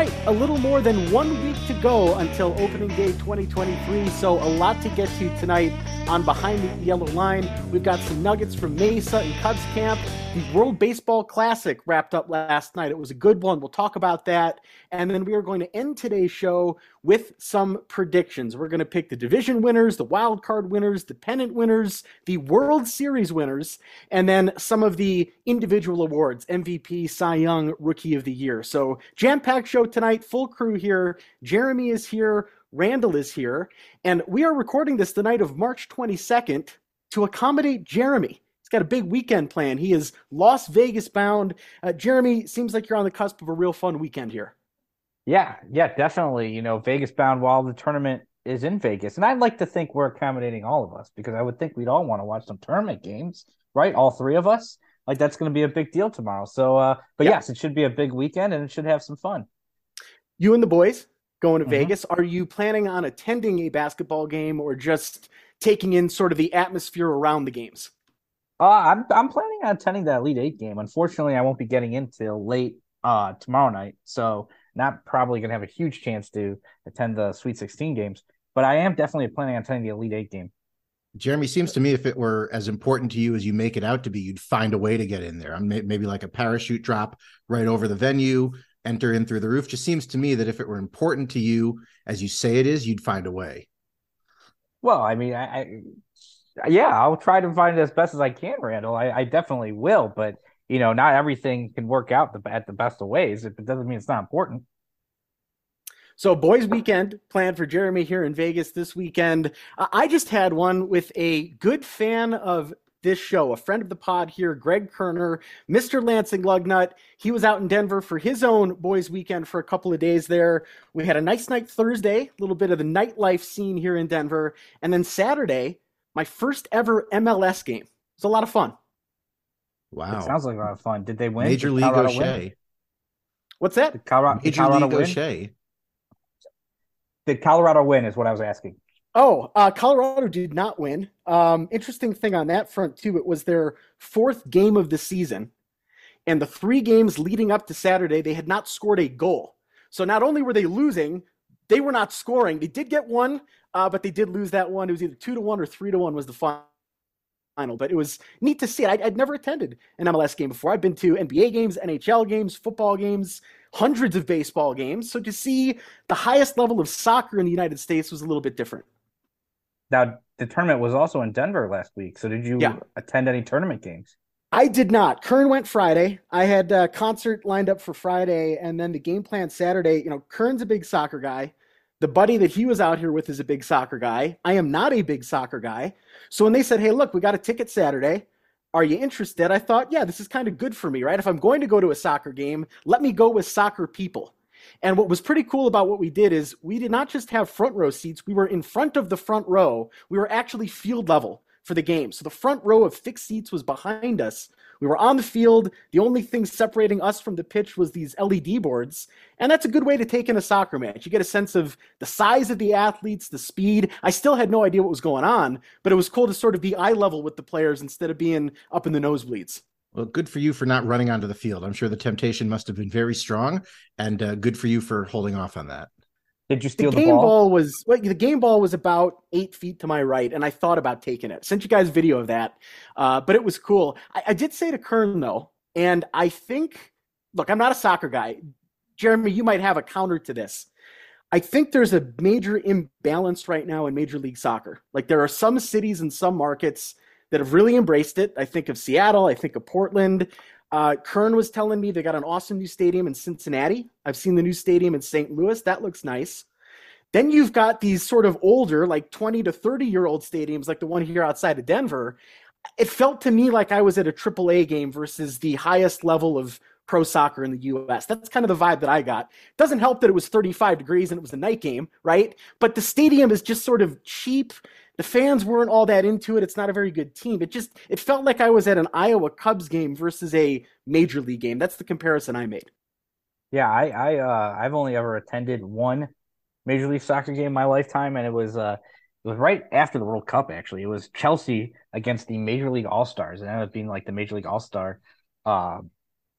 right, a little more than one week to go until opening day 2023. So, a lot to get to tonight on Behind the Yellow Line. We've got some nuggets from Mesa and Cubs camp. The World Baseball Classic wrapped up last night. It was a good one. We'll talk about that. And then we are going to end today's show with some predictions. We're going to pick the division winners, the wild card winners, the pennant winners, the World Series winners, and then some of the individual awards MVP, Cy Young, Rookie of the Year. So, jam packed show tonight, full crew here. Jeremy is here. Randall is here. And we are recording this the night of March 22nd to accommodate Jeremy He's got a big weekend plan. He is Las Vegas bound. Uh, Jeremy, seems like you're on the cusp of a real fun weekend here. Yeah, yeah, definitely. You know, Vegas bound while the tournament is in Vegas. And I'd like to think we're accommodating all of us because I would think we'd all want to watch some tournament games, right? All three of us. Like that's going to be a big deal tomorrow. So, uh, but yep. yes, it should be a big weekend and it should have some fun. You and the boys going to mm-hmm. Vegas. Are you planning on attending a basketball game or just taking in sort of the atmosphere around the games? Uh, I'm I'm planning on attending the Elite Eight game. Unfortunately, I won't be getting in till late uh tomorrow night, so not probably gonna have a huge chance to attend the Sweet 16 games. But I am definitely planning on attending the Elite Eight game. Jeremy, seems to me if it were as important to you as you make it out to be, you'd find a way to get in there. Maybe like a parachute drop right over the venue, enter in through the roof. Just seems to me that if it were important to you as you say it is, you'd find a way. Well, I mean, I, I yeah, I'll try to find it as best as I can, Randall. I, I definitely will, but you know, not everything can work out the, at the best of ways. If it doesn't mean it's not important. So, boys' weekend planned for Jeremy here in Vegas this weekend. I just had one with a good fan of this show, a friend of the pod here, Greg Kerner, Mr. Lansing Lugnut. He was out in Denver for his own boys' weekend for a couple of days there. We had a nice night Thursday, a little bit of the nightlife scene here in Denver. And then Saturday, my first ever MLS game. It was a lot of fun. Wow. It sounds like a lot of fun. Did they win? Major League O'Shea. What's that? Did Colorado, Major Colorado League win? O'Shea. Did Colorado win? Is what I was asking. Oh, uh, Colorado did not win. Um, interesting thing on that front too. It was their fourth game of the season, and the three games leading up to Saturday, they had not scored a goal. So not only were they losing, they were not scoring. They did get one, uh, but they did lose that one. It was either two to one or three to one was the final. But it was neat to see it. I'd, I'd never attended an MLS game before. I've been to NBA games, NHL games, football games, hundreds of baseball games. So to see the highest level of soccer in the United States was a little bit different. Now, the tournament was also in Denver last week. So did you yeah. attend any tournament games? I did not. Kern went Friday. I had a concert lined up for Friday, and then the game plan Saturday. You know, Kern's a big soccer guy. The buddy that he was out here with is a big soccer guy. I am not a big soccer guy. So when they said, hey, look, we got a ticket Saturday. Are you interested? I thought, yeah, this is kind of good for me, right? If I'm going to go to a soccer game, let me go with soccer people. And what was pretty cool about what we did is we did not just have front row seats, we were in front of the front row. We were actually field level for the game. So the front row of fixed seats was behind us. We were on the field. The only thing separating us from the pitch was these LED boards. And that's a good way to take in a soccer match. You get a sense of the size of the athletes, the speed. I still had no idea what was going on, but it was cool to sort of be eye level with the players instead of being up in the nosebleeds. Well, good for you for not running onto the field. I'm sure the temptation must have been very strong, and uh, good for you for holding off on that. Did you steal the, the game ball? ball? was well, the game ball was about eight feet to my right, and I thought about taking it. Sent you guys video of that, uh, but it was cool. I, I did say to Kern though, and I think, look, I'm not a soccer guy. Jeremy, you might have a counter to this. I think there's a major imbalance right now in Major League Soccer. Like there are some cities and some markets that have really embraced it. I think of Seattle. I think of Portland. Uh, Kern was telling me they got an awesome new stadium in Cincinnati. I've seen the new stadium in St. Louis. That looks nice. Then you've got these sort of older, like 20 to 30 year old stadiums, like the one here outside of Denver. It felt to me like I was at a AAA game versus the highest level of pro soccer in the US. That's kind of the vibe that I got. Doesn't help that it was 35 degrees and it was a night game, right? But the stadium is just sort of cheap the fans weren't all that into it. It's not a very good team. It just it felt like I was at an Iowa Cubs game versus a major league game. That's the comparison I made. Yeah, I I uh, I've only ever attended one major league soccer game in my lifetime, and it was uh it was right after the World Cup. Actually, it was Chelsea against the Major League All Stars. It ended up being like the Major League All Star uh,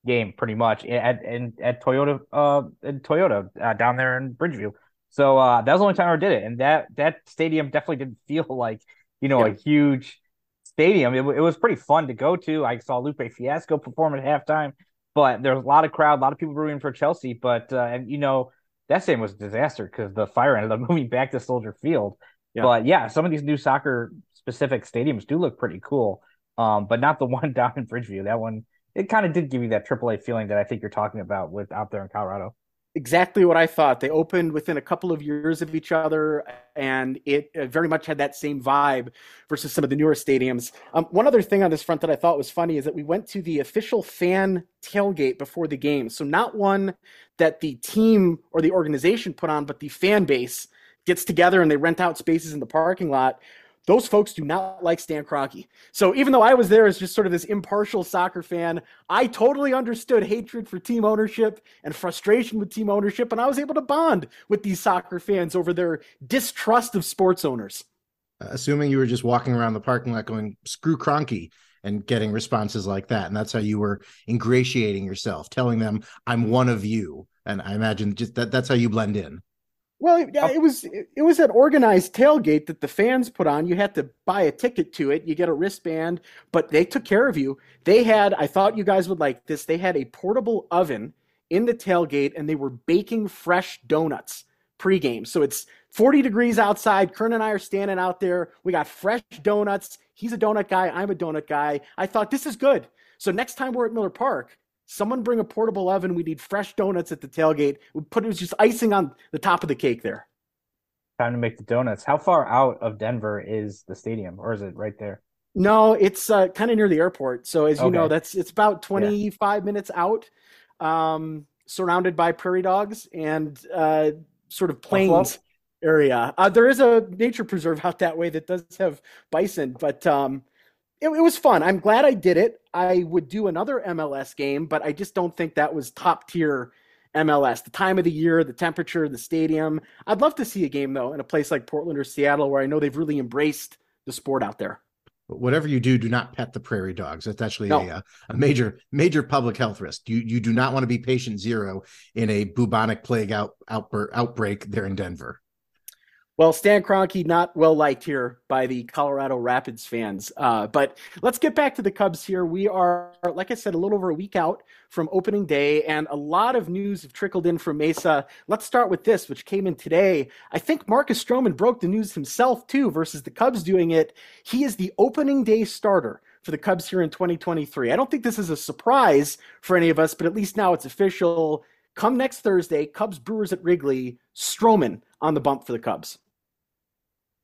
game pretty much at at, at Toyota uh Toyota uh, down there in Bridgeview. So uh, that was the only time I ever did it, and that that stadium definitely didn't feel like you know yeah. a huge stadium. It, it was pretty fun to go to. I saw Lupe Fiasco perform at halftime, but there was a lot of crowd, a lot of people rooting for Chelsea. But uh, and you know that stadium was a disaster because the fire ended up moving back to Soldier Field. Yeah. But yeah, some of these new soccer specific stadiums do look pretty cool. Um, but not the one down in Bridgeview. That one, it kind of did give you that AAA feeling that I think you're talking about with out there in Colorado exactly what I thought. They opened within a couple of years of each other, and it very much had that same vibe versus some of the newer stadiums. Um, one other thing on this front that I thought was funny is that we went to the official fan tailgate before the game. So, not one that the team or the organization put on, but the fan base gets together and they rent out spaces in the parking lot those folks do not like Stan Kroenke. So even though I was there as just sort of this impartial soccer fan, I totally understood hatred for team ownership and frustration with team ownership, and I was able to bond with these soccer fans over their distrust of sports owners. Uh, assuming you were just walking around the parking lot going "screw Kroenke" and getting responses like that, and that's how you were ingratiating yourself, telling them "I'm one of you," and I imagine just that that's how you blend in. Well, yeah, oh. uh, it was it was an organized tailgate that the fans put on. You had to buy a ticket to it. You get a wristband, but they took care of you. They had I thought you guys would like this. They had a portable oven in the tailgate and they were baking fresh donuts pregame. So it's 40 degrees outside. Kern and I are standing out there. We got fresh donuts. He's a donut guy. I'm a donut guy. I thought this is good. So next time we're at Miller Park, Someone bring a portable oven. We need fresh donuts at the tailgate. We put it was just icing on the top of the cake there. Time to make the donuts. How far out of Denver is the stadium, or is it right there? No, it's uh, kind of near the airport. So as you okay. know, that's it's about 25 yeah. minutes out, um, surrounded by prairie dogs and uh, sort of plains Buffalo? area. Uh, there is a nature preserve out that way that does have bison, but um, it, it, was fun. I'm glad I did it. I would do another MLS game, but I just don't think that was top tier MLS. The time of the year, the temperature, the stadium. I'd love to see a game though in a place like Portland or Seattle where I know they've really embraced the sport out there. Whatever you do, do not pet the prairie dogs. That's actually no. a, uh, a major major public health risk. You you do not want to be patient zero in a bubonic plague out, outbreak there in Denver. Well, Stan Kroenke not well liked here by the Colorado Rapids fans. Uh, but let's get back to the Cubs here. We are, like I said, a little over a week out from opening day, and a lot of news have trickled in from Mesa. Let's start with this, which came in today. I think Marcus Stroman broke the news himself too, versus the Cubs doing it. He is the opening day starter for the Cubs here in 2023. I don't think this is a surprise for any of us, but at least now it's official. Come next Thursday, Cubs Brewers at Wrigley, Stroman on the bump for the Cubs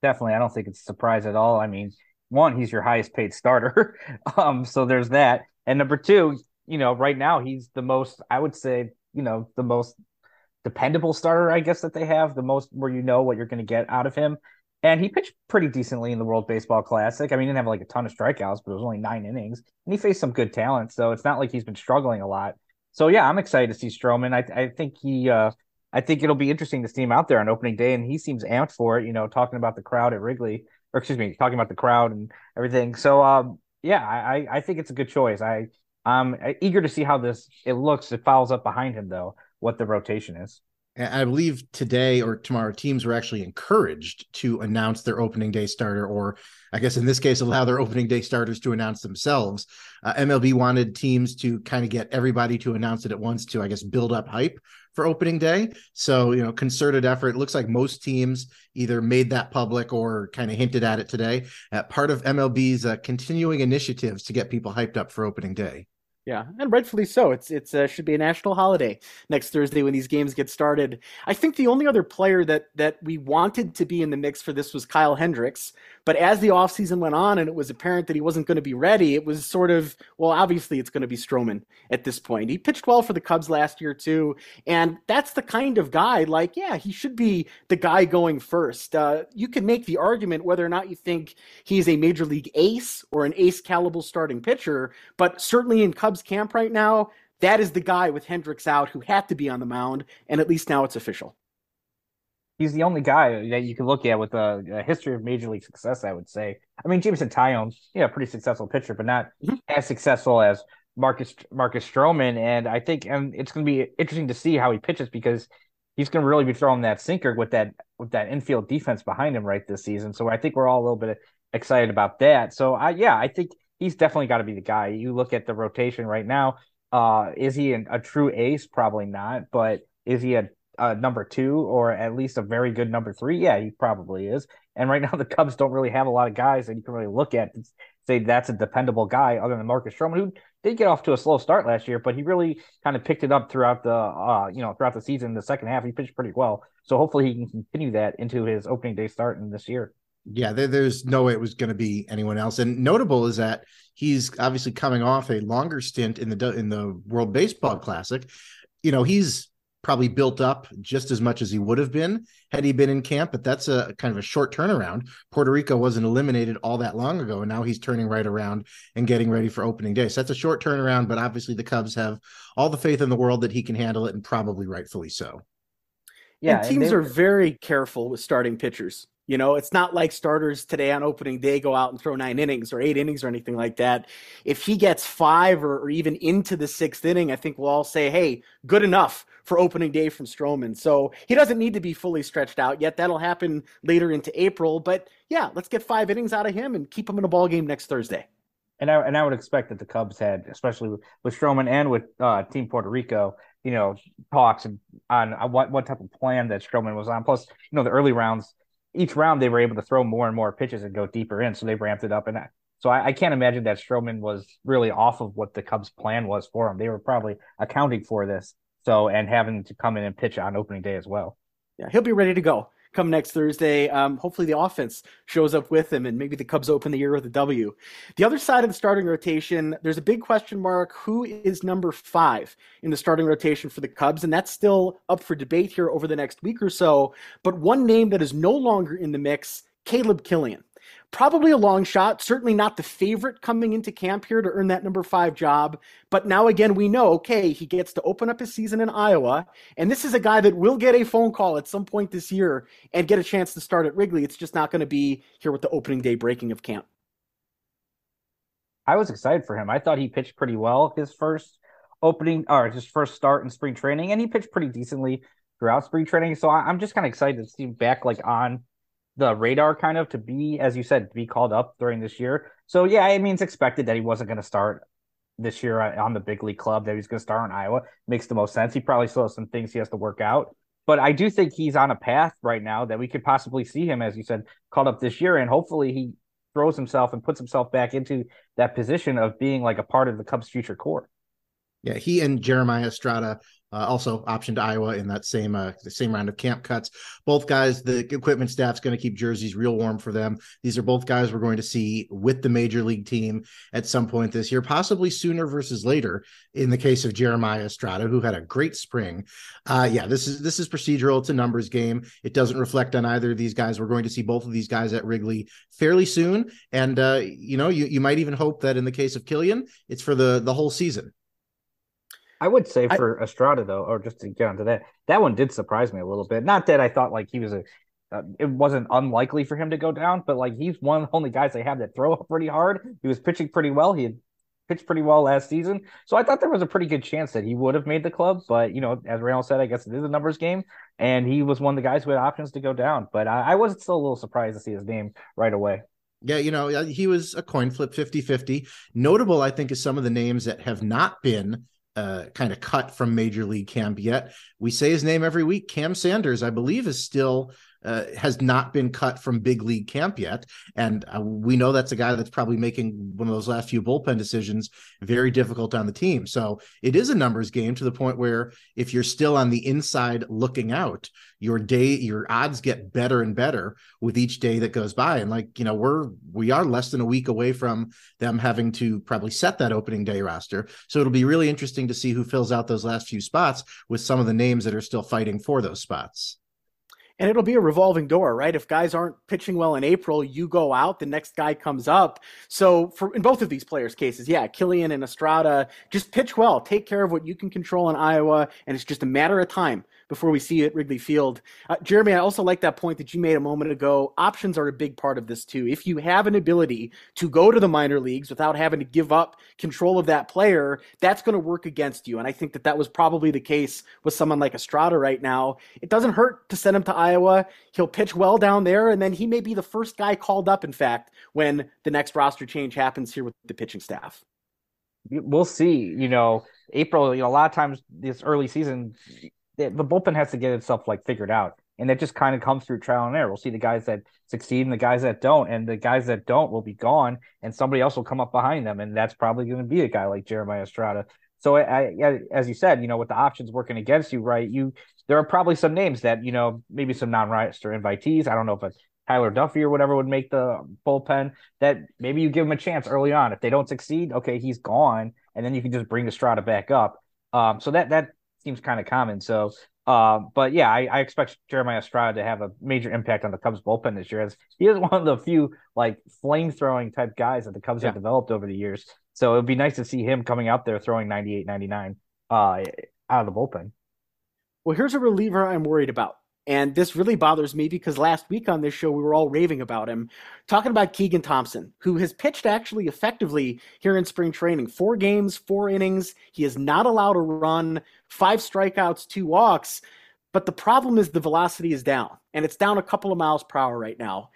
definitely. I don't think it's a surprise at all. I mean, one, he's your highest paid starter. um, so there's that. And number two, you know, right now he's the most, I would say, you know, the most dependable starter, I guess, that they have, the most where you know what you're going to get out of him. And he pitched pretty decently in the World Baseball Classic. I mean, he didn't have like a ton of strikeouts, but it was only nine innings. And he faced some good talent. So it's not like he's been struggling a lot. So yeah, I'm excited to see Stroman. I, I think he uh, I think it'll be interesting to see him out there on opening day, and he seems amped for it. You know, talking about the crowd at Wrigley, or excuse me, talking about the crowd and everything. So, um, yeah, I, I think it's a good choice. I I'm eager to see how this it looks. It follows up behind him though, what the rotation is. I believe today or tomorrow, teams were actually encouraged to announce their opening day starter, or I guess in this case, allow their opening day starters to announce themselves. Uh, MLB wanted teams to kind of get everybody to announce it at once to, I guess, build up hype for opening day. So, you know, concerted effort. It looks like most teams either made that public or kind of hinted at it today. Uh, part of MLB's uh, continuing initiatives to get people hyped up for opening day. Yeah, and rightfully so. It's it's uh, should be a national holiday next Thursday when these games get started. I think the only other player that that we wanted to be in the mix for this was Kyle Hendricks, but as the offseason went on and it was apparent that he wasn't going to be ready, it was sort of well, obviously it's going to be Stroman at this point. He pitched well for the Cubs last year too, and that's the kind of guy like yeah, he should be the guy going first. Uh, you can make the argument whether or not you think he's a major league ace or an ace caliber starting pitcher, but certainly in Cubs Cubs camp right now, that is the guy with Hendricks out who had to be on the mound, and at least now it's official. He's the only guy that you can look at with a, a history of major league success. I would say. I mean, Jameson Taillon, yeah, pretty successful pitcher, but not mm-hmm. as successful as Marcus Marcus Stroman, and I think and it's going to be interesting to see how he pitches because he's going to really be throwing that sinker with that with that infield defense behind him right this season. So I think we're all a little bit excited about that. So I yeah, I think he's definitely got to be the guy. You look at the rotation right now. Uh, is he an, a true ace? Probably not. But is he a, a number two or at least a very good number three? Yeah, he probably is. And right now the Cubs don't really have a lot of guys that you can really look at and say that's a dependable guy other than Marcus Stroman, who did get off to a slow start last year, but he really kind of picked it up throughout the uh, you know throughout the season. The second half, he pitched pretty well. So hopefully he can continue that into his opening day start in this year. Yeah, there, there's no way it was going to be anyone else. And notable is that he's obviously coming off a longer stint in the in the World Baseball Classic. You know, he's probably built up just as much as he would have been had he been in camp, but that's a kind of a short turnaround. Puerto Rico wasn't eliminated all that long ago, and now he's turning right around and getting ready for opening day. So that's a short turnaround, but obviously the Cubs have all the faith in the world that he can handle it, and probably rightfully so. Yeah, and teams and are very careful with starting pitchers. You know, it's not like starters today on opening day go out and throw nine innings or eight innings or anything like that. If he gets five or, or even into the sixth inning, I think we'll all say, hey, good enough for opening day from Stroman. So he doesn't need to be fully stretched out yet. That'll happen later into April. But yeah, let's get five innings out of him and keep him in a ball game next Thursday. And I and I would expect that the Cubs had, especially with, Stroman and with uh, Team Puerto Rico, you know, talks on, on what what type of plan that Stroman was on. Plus, you know, the early rounds each round they were able to throw more and more pitches and go deeper in, so they ramped it up. And so I, I, can't imagine that Stroman was really off of what the Cubs' plan was for him. They were probably accounting for this, so and having to come in and pitch on opening day as well. Yeah, he'll be ready to go come next Thursday. Um, hopefully, the offense shows up with him, and maybe the Cubs open the year with a W. The other side of the starting rotation, there's a big question mark: who is number five in the starting rotation for the Cubs? And that's still up for debate here over the next week or so. But one name that is no longer in the mix: Caleb Killian probably a long shot, certainly not the favorite coming into camp here to earn that number five job. But now again, we know, okay, he gets to open up his season in Iowa. And this is a guy that will get a phone call at some point this year and get a chance to start at Wrigley. It's just not going to be here with the opening day breaking of camp. I was excited for him. I thought he pitched pretty well his first opening or his first start in spring training, and he pitched pretty decently throughout spring training. So I'm just kind of excited to see him back like on the radar kind of to be, as you said, to be called up during this year. So yeah, I mean it's expected that he wasn't going to start this year on the big league club. That he's going to start in Iowa makes the most sense. He probably still has some things he has to work out, but I do think he's on a path right now that we could possibly see him, as you said, called up this year, and hopefully he throws himself and puts himself back into that position of being like a part of the Cubs' future core. Yeah, he and Jeremiah Estrada uh, also optioned Iowa in that same uh, the same round of camp cuts. Both guys, the equipment staff's going to keep jerseys real warm for them. These are both guys we're going to see with the major league team at some point this year, possibly sooner versus later. In the case of Jeremiah Estrada, who had a great spring, uh, yeah, this is this is procedural. It's a numbers game. It doesn't reflect on either of these guys. We're going to see both of these guys at Wrigley fairly soon, and uh, you know, you you might even hope that in the case of Killian, it's for the the whole season. I would say for I, Estrada though, or just to get onto that, that one did surprise me a little bit. Not that I thought like he was a, uh, it wasn't unlikely for him to go down, but like he's one of the only guys they have that throw pretty hard. He was pitching pretty well. He had pitched pretty well last season, so I thought there was a pretty good chance that he would have made the club. But you know, as Reynolds said, I guess it is a numbers game, and he was one of the guys who had options to go down. But I, I was still a little surprised to see his name right away. Yeah, you know, he was a coin flip 50 50. Notable, I think, is some of the names that have not been uh, kind of cut from major league camp yet. We say his name every week. Cam Sanders, I believe, is still uh, has not been cut from big league camp yet, and uh, we know that's a guy that's probably making one of those last few bullpen decisions very difficult on the team. So it is a numbers game to the point where if you're still on the inside looking out, your day your odds get better and better with each day that goes by. And like you know, we're we are less than a week away from them having to probably set that opening day roster. So it'll be really interesting to see who fills out those last few spots with some of the names that are still fighting for those spots and it'll be a revolving door, right? If guys aren't pitching well in April, you go out, the next guy comes up. So for in both of these players' cases, yeah, Killian and Estrada just pitch well, take care of what you can control in Iowa, and it's just a matter of time before we see you at Wrigley Field. Uh, Jeremy, I also like that point that you made a moment ago. Options are a big part of this too. If you have an ability to go to the minor leagues without having to give up control of that player, that's going to work against you. And I think that that was probably the case with someone like Estrada right now. It doesn't hurt to send him to Iowa. He'll pitch well down there, and then he may be the first guy called up, in fact, when the next roster change happens here with the pitching staff we'll see. You know, April. You know, a lot of times this early season, the, bullpen has to get itself like figured out, and it just kind of comes through trial and error. We'll see the guys that succeed and the guys that don't, and the guys that don't will be gone, and somebody else will come up behind them, and that's probably going to be a guy like Jeremiah Estrada. So, I, I, as you said, you know, with the options working against you, right? You there are probably some names that you know, maybe some non-roster invitees. I don't know if it's Tyler Duffey or whatever would make the bullpen, that maybe you give him a chance early on. If they don't succeed, okay, he's gone, and then you can just bring Estrada back up. Um, so that that seems kind of common. So, uh, but yeah, I, I, expect Jeremiah Estrada to have a major impact on the Cubs bullpen this year, as he is one of the few like flame throwing type guys that the Cubs yeah. have developed over the years. So it'd be nice to see him coming out there throwing 98, 99 uh, out of the bullpen. Well, here's a reliever I'm worried about. And this really bothers me because last week on this show, we were all raving about him, talking about Keegan Thompson, who has pitched actually effectively here in spring training. Four games, four innings. He is not allowed to run, five strikeouts, two walks. But the problem is the velocity is down, and it's down a couple of miles per hour right now.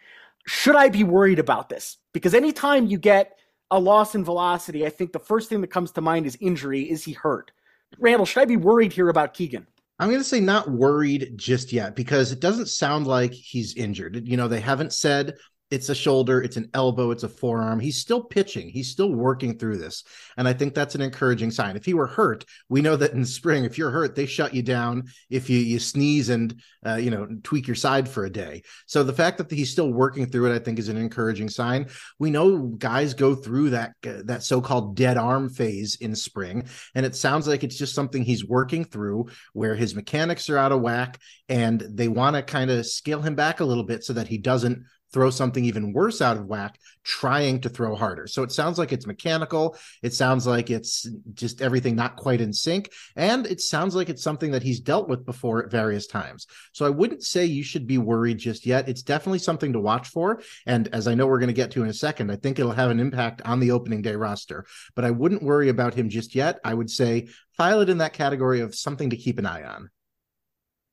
Should I be worried about this? Because anytime you get a loss in velocity, I think the first thing that comes to mind is injury. Is he hurt? Randall, should I be worried here about Keegan? I'm going to say not worried just yet because it doesn't sound like he's injured. You know, they haven't said it's a shoulder, it's an elbow, it's a forearm. He's still pitching. He's still working through this. And I think that's an encouraging sign. If he were hurt, we know that in spring, if you're hurt, they shut you down if you you sneeze and uh, you know tweak your side for a day. So the fact that he's still working through it, I think, is an encouraging sign. We know guys go through that uh, that so-called dead arm phase in spring, and it sounds like it's just something he's working through where his mechanics are out of whack and they want to kind of scale him back a little bit so that he doesn't throw something even worse out of whack trying to throw harder. So it sounds like it's mechanical. It sounds like it's just everything not quite in sync. And it sounds like it's something that he's dealt with before at various times. So I wouldn't say you should be worried just yet. It's definitely something to watch for. And as I know we're going to get to in a second, I think it'll have an impact on the opening day roster. But I wouldn't worry about him just yet. I would say file it in that category of something to keep an eye on.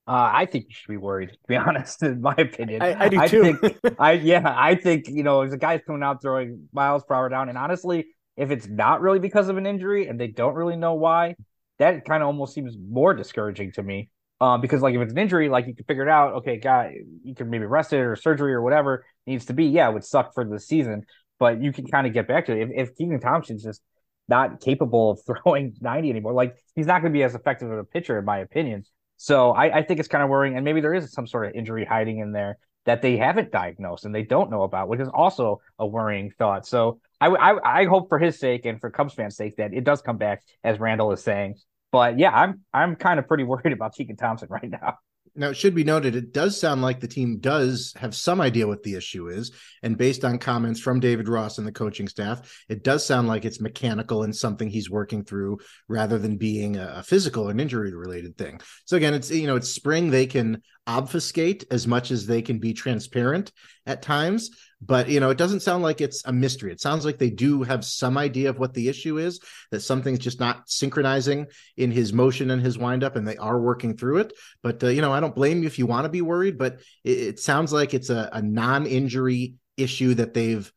Uh, I think you should be worried, to be honest, in my opinion. I, I do I too. Think, I yeah, I think you know, there's a guy's coming out throwing miles per hour down, and honestly, if it's not really because of an injury and they don't really know why, that kind of almost seems more discouraging to me. Um, because like if it's an injury, like you can figure it out. Okay, guy, you can maybe rest it or surgery or whatever needs to be. Yeah, it would suck for the season, but you can kind of get back to it. If, if Keegan Thompson's just not capable of throwing 90 anymore, like he's not going to be as effective of a pitcher, in my opinion. So I, I think it's kind of worrying, and maybe there is some sort of injury hiding in there that they haven't diagnosed and they don't know about, which is also a worrying thought. So I, I, I hope for his sake and for Cubs fans' sake that it does come back, as Randall is saying. But yeah, I'm I'm kind of pretty worried about Keegan Thompson right now. Now, it should be noted, it does sound like the team does have some idea what the issue is. And based on comments from David Ross and the coaching staff, it does sound like it's mechanical and something he's working through rather than being a, physical and injury related thing. So, again, it's, you know, it's spring. They can obfuscate as much as they can be transparent at times but you know it doesn't sound like it's a mystery. It sounds like they do have some idea of what the issue is that something's just not synchronizing in his motion and his windup and they are working through it. But uh, you know i don't blame you if you want to be worried but it, it sounds like it's a, a non-injury issue that they've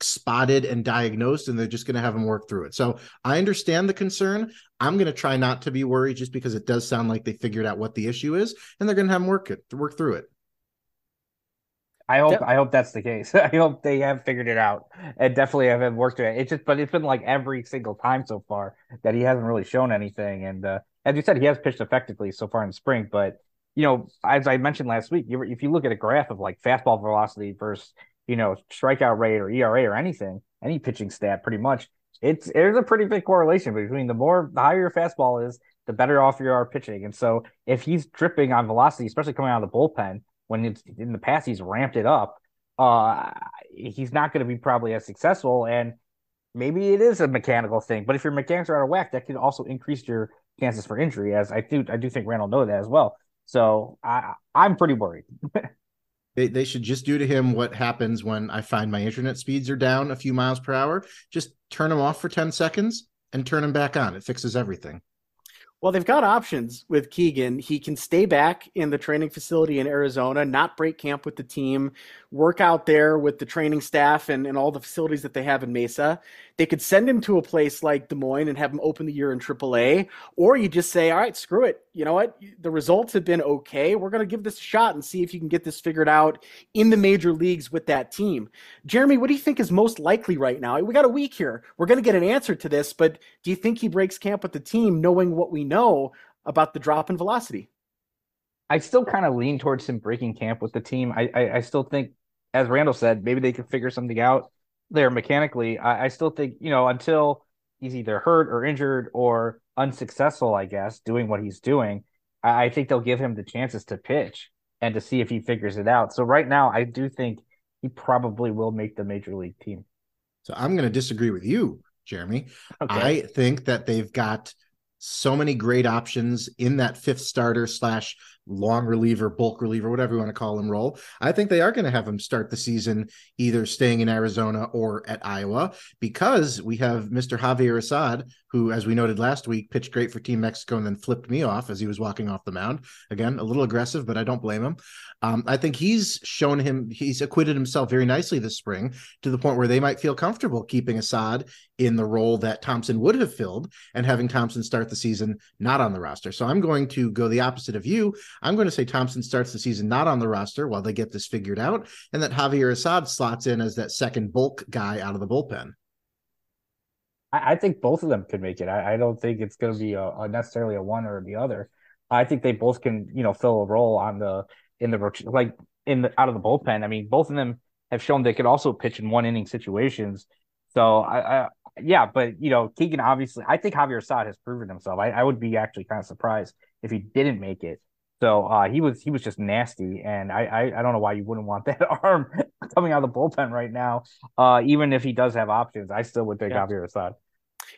spotted and diagnosed and they're just going to have him work through it. So i understand the concern. I'm going to try not to be worried just because it does sound like they figured out what the issue is and they're going to have him work it work through it I hope I hope that's the case. I hope they have figured it out and definitely have worked it. It's just, but it's been like every single time so far that he hasn't really shown anything. And uh, as you said, he has pitched effectively so far in spring. But you know, as I mentioned last week, if you look at a graph of like fastball velocity versus you know strikeout rate or ERA or anything, any pitching stat, pretty much, it's there's a pretty big correlation between the more the higher your fastball is, the better off you are pitching. And so if he's dripping on velocity, especially coming out of the bullpen when it's in the past he's ramped it up, uh, he's not going to be probably as successful. And maybe it is a mechanical thing, but if your mechanics are out of whack, that could also increase your chances for injury. As I do, I do think Randall know that as well. So I I'm pretty worried. They, they should just do to him what happens when I find my internet speeds are down a few miles per hour. Just turn them off for 10 seconds and turn them back on. It fixes everything. Well, they've got options with Keegan. He can stay back in the training facility in Arizona, not break camp with the team, work out there with the training staff and, and all the facilities that they have in Mesa. They could send him to a place like Des Moines and have him open the year in AAA, or you just say, all right, screw it. You know what? The results have been okay. We're going to give this a shot and see if you can get this figured out in the major leagues with that team. Jeremy, what do you think is most likely right now? We got a week here. We're going to get an answer to this, but do you think he breaks camp with the team knowing what we know about the drop in velocity? I still kind of lean towards him breaking camp with the team. I, I, I still think, as Randall said, maybe they could figure something out there mechanically. I, I still think, you know, until he's either hurt or injured or unsuccessful, I guess, doing what he's doing, I, I think they'll give him the chances to pitch and to see if he figures it out. So right now, I do think he probably will make the major league team. So I'm going to disagree with you, Jeremy. Okay. I think that they've got so many great options in that fifth starter slash long reliever, bulk reliever, whatever you want to call him role. I think they are going to have him start the season either staying in Arizona or at Iowa because we have Mr. Javier Assad, who, as we noted last week, pitched great for Team Mexico and then flipped me off as he was walking off the mound. Again, a little aggressive, but I don't blame him. Um, I think he's shown him, he's acquitted himself very nicely this spring to the point where they might feel comfortable keeping Assad in the role that Thompson would have filled and having Thompson start the season not on the roster. So I'm going to go the opposite of you. I'm going to say Thompson starts the season not on the roster while they get this figured out, and that Javier Assad slots in as that second bulk guy out of the bullpen. I, I think both of them could make it. I, I don't think it's going to be a, a necessarily a one or the other. I think they both can, you know, fill a role on the in the like in the out of the bullpen. I mean, both of them have shown they could also pitch in one inning situations. So I, I yeah, but you know, Keegan obviously, I think Javier Assad has proven himself. I, I would be actually kind of surprised if he didn't make it. So uh, he was he was just nasty, and I, I, I don't know why you wouldn't want that arm coming out of the bullpen right now. Uh, even if he does have options, I still would take yeah. Javier Assad.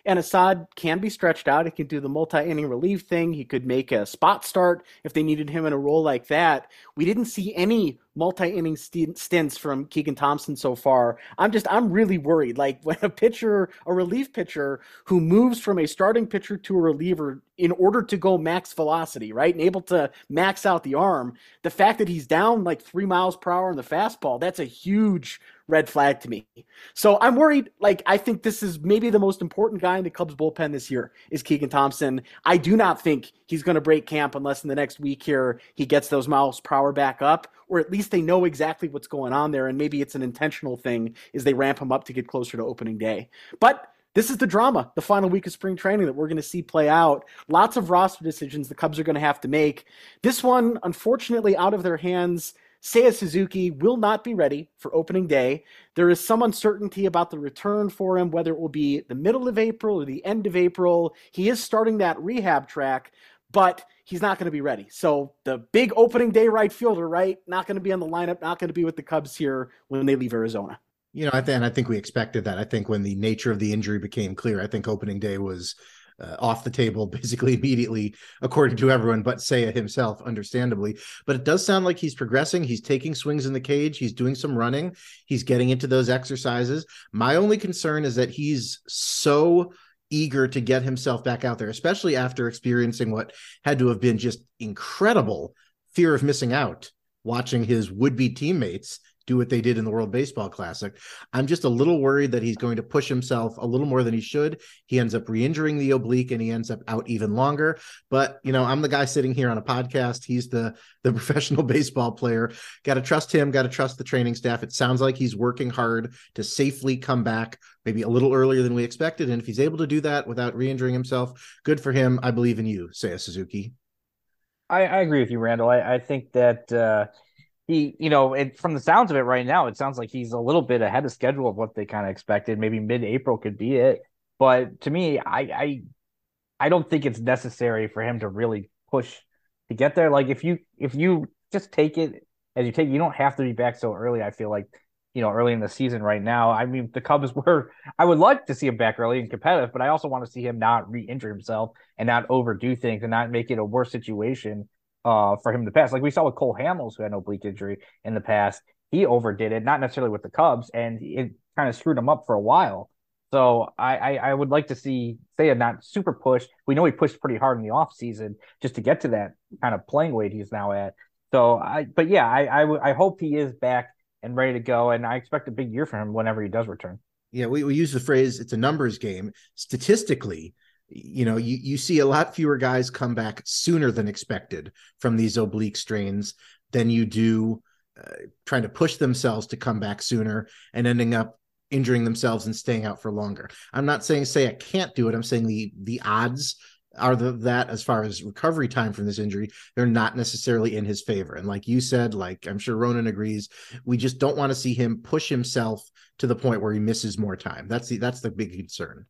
And Assad can be stretched out. He can do the multi-inning relief thing. He could make a spot start if they needed him in a role like that. We didn't see any multi-inning stints from Keegan Thompson so far. I'm just I'm really worried. Like when a pitcher, a relief pitcher who moves from a starting pitcher to a reliever in order to go max velocity, right? And able to max out the arm, the fact that he's down like 3 miles per hour in the fastball, that's a huge red flag to me. So I'm worried. Like I think this is maybe the most important guy in the Cubs bullpen this year is Keegan Thompson. I do not think he's going to break camp unless in the next week here he gets those miles per hour back up, or at least they know exactly what's going on there, and maybe it's an intentional thing as they ramp him up to get closer to opening day. But this is the drama, the final week of spring training that we're going to see play out. Lots of roster decisions the Cubs are going to have to make. This one, unfortunately, out of their hands Seiya Suzuki will not be ready for opening day. There is some uncertainty about the return for him, whether it will be the middle of April or the end of April. He is starting that rehab track, but he's not going to be ready. So the big opening day right fielder, right? Not going to be on the lineup, not going to be with the Cubs here when they leave Arizona. You know, I and I think we expected that. I think when the nature of the injury became clear, I think opening day was uh, off the table basically immediately, according to everyone but Seiya himself, understandably. But it does sound like he's progressing. He's taking swings in the cage. He's doing some running. He's getting into those exercises. My only concern is that he's so eager to get himself back out there, especially after experiencing what had to have been just incredible fear of missing out watching his would-be teammates do what they did in the World Baseball Classic. I'm just a little worried that he's going to push himself a little more than he should. He ends up re-injuring the oblique and he ends up out even longer. But you know, I'm the guy sitting here on a podcast. He's the the professional baseball player. Got to trust him. Got to trust the training staff. It sounds like he's working hard to safely come back, maybe a little earlier than we expected. And if he's able to do that without re-injuring himself, good for him. I believe in you, Seiya Suzuki. I, I agree with you, Randall. I, I think that. Uh he, you know, from the sounds of it right now, it sounds like he's a little bit ahead of schedule of what they kind of expected. Maybe mid-April could be it, but to me, I, I, I don't think it's necessary for him to really push to get there. Like if you if you just take it as you take, you don't have to be back so early. I feel like you know early in the season right now. I mean, the Cubs were. I would like to see him back early and competitive, but I also want to see him not re-injure himself and not overdo things and not make it a worse situation uh, for him to pass. Like we saw with Cole Hamels, who had an oblique injury in the past, he overdid it, not necessarily with the Cubs, and it kind of screwed him up for a while. So I, I, I would like to see Seiya not super push. We know he pushed pretty hard in the off season just to get to that kind of playing weight he's now at. So I, but yeah, I, I, I hope he is back and ready to go, and I expect a big year for him whenever he does return. Yeah, we, we use the phrase it's a numbers game. Statistically, you know, you, you see a lot fewer guys come back sooner than expected from these oblique strains than you do uh, trying to push themselves to come back sooner and ending up injuring themselves and staying out for longer. I'm not saying Seiya can't do it. I'm saying the the odds are the, that as far as recovery time from this injury, they're not necessarily in his favor. And like you said, like I'm sure Ronan agrees, we just don't want to see him push himself to the point where he misses more time. That's the that's the big concern.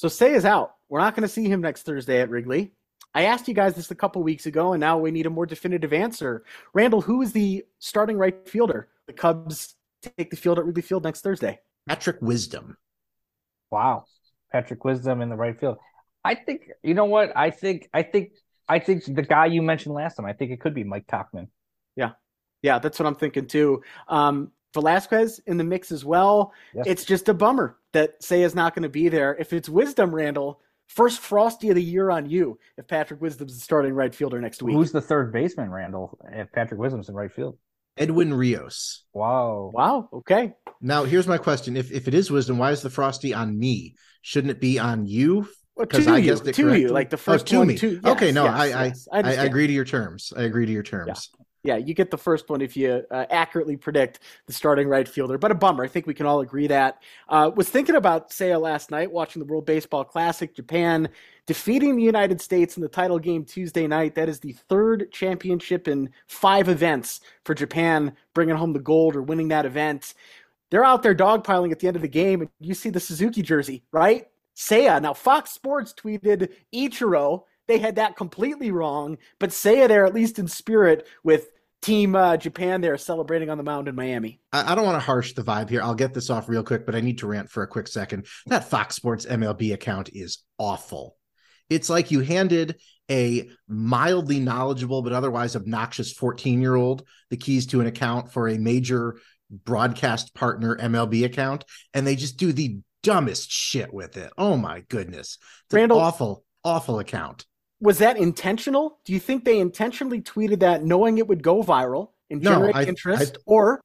So Seiya is out. We're not going to see him next Thursday at Wrigley. I asked you guys this a couple weeks ago, and now we need a more definitive answer. Randall, who is the starting right fielder? The Cubs take the field at Wrigley Field next Thursday. Patrick Wisdom. Wow, Patrick Wisdom in the right field. I think you know what I think. I think I think the guy you mentioned last time. I think it could be Mike Tauchman. Yeah, yeah, that's what I'm thinking too. Um, Velázquez in the mix as well. Yes. It's just a bummer that Seiya is not going to be there. If it's Wisdom, Randall, first Frosty of the year on you. If Patrick Wisdom's the starting right fielder next week, who's the third baseman, Randall? If Patrick Wisdom's in right field, Edwin Rios. Wow. Wow. Okay. Now here's my question: If if it is Wisdom, why is the Frosty on me? Shouldn't it be on you? Because well, I guessed it to correctly? you, like the oh, first oh, to one, me. To, yes, okay, no, yes, I, yes. I, I, I, agree to your terms. I agree to your terms. Yeah yeah, you get the first one if you uh, accurately predict the starting right fielder. But a bummer. I think we can all agree that. Uh, was thinking about Seiya last night, watching the World Baseball Classic, Japan defeating the United States in the title game Tuesday night. That is the third championship in five events for Japan, bringing home the gold or winning that event. They're out there dogpiling at the end of the game, and you see the Suzuki jersey, right? Seiya. Now, Fox Sports tweeted Ichiro they had that completely wrong, but Seiya there at least in spirit with Team uh, Japan there celebrating on the mound in Miami. I, I don't want to harsh the vibe here. I'll get this off real quick, but I need to rant for a quick second. That Fox Sports MLB account is awful. It's like you handed a mildly knowledgeable but otherwise obnoxious 14 year old the keys to an account for a major broadcast partner MLB account, and they just do the dumbest shit with it. Oh my goodness. It's Randall, awful, awful account was that intentional? Do you think they intentionally tweeted that knowing it would go viral and generate no, I, interest, I, or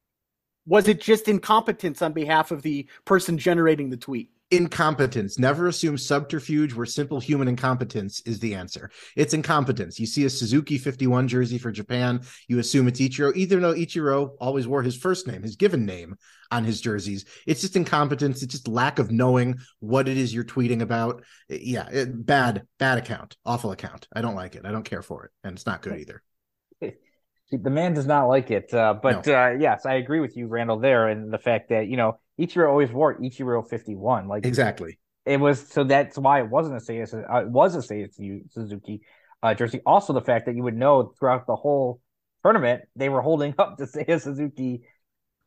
was it just incompetence on behalf of the person generating the tweet? Incompetence. Never assume subterfuge where simple human incompetence is the answer. It's incompetence. You see a Suzuki 51 jersey for Japan, you assume it's Ichiro, even though Ichiro always wore his first name, his given name on his jerseys. It's just incompetence. It's just lack of knowing what it is you're tweeting about. Yeah, it, bad, bad account, awful account. I don't like it. I don't care for it. And it's not good either. The man does not like it. Uh, but no. uh, yes, I agree with you, Randall, there, and the fact that, you know, Ichiro always wore Ichiro 51. Like exactly. It was so that's why it wasn't a Seiya, uh, it was a Seiya Suzuki uh, jersey. Also, the fact that you would know throughout the whole tournament they were holding up the Seiya Suzuki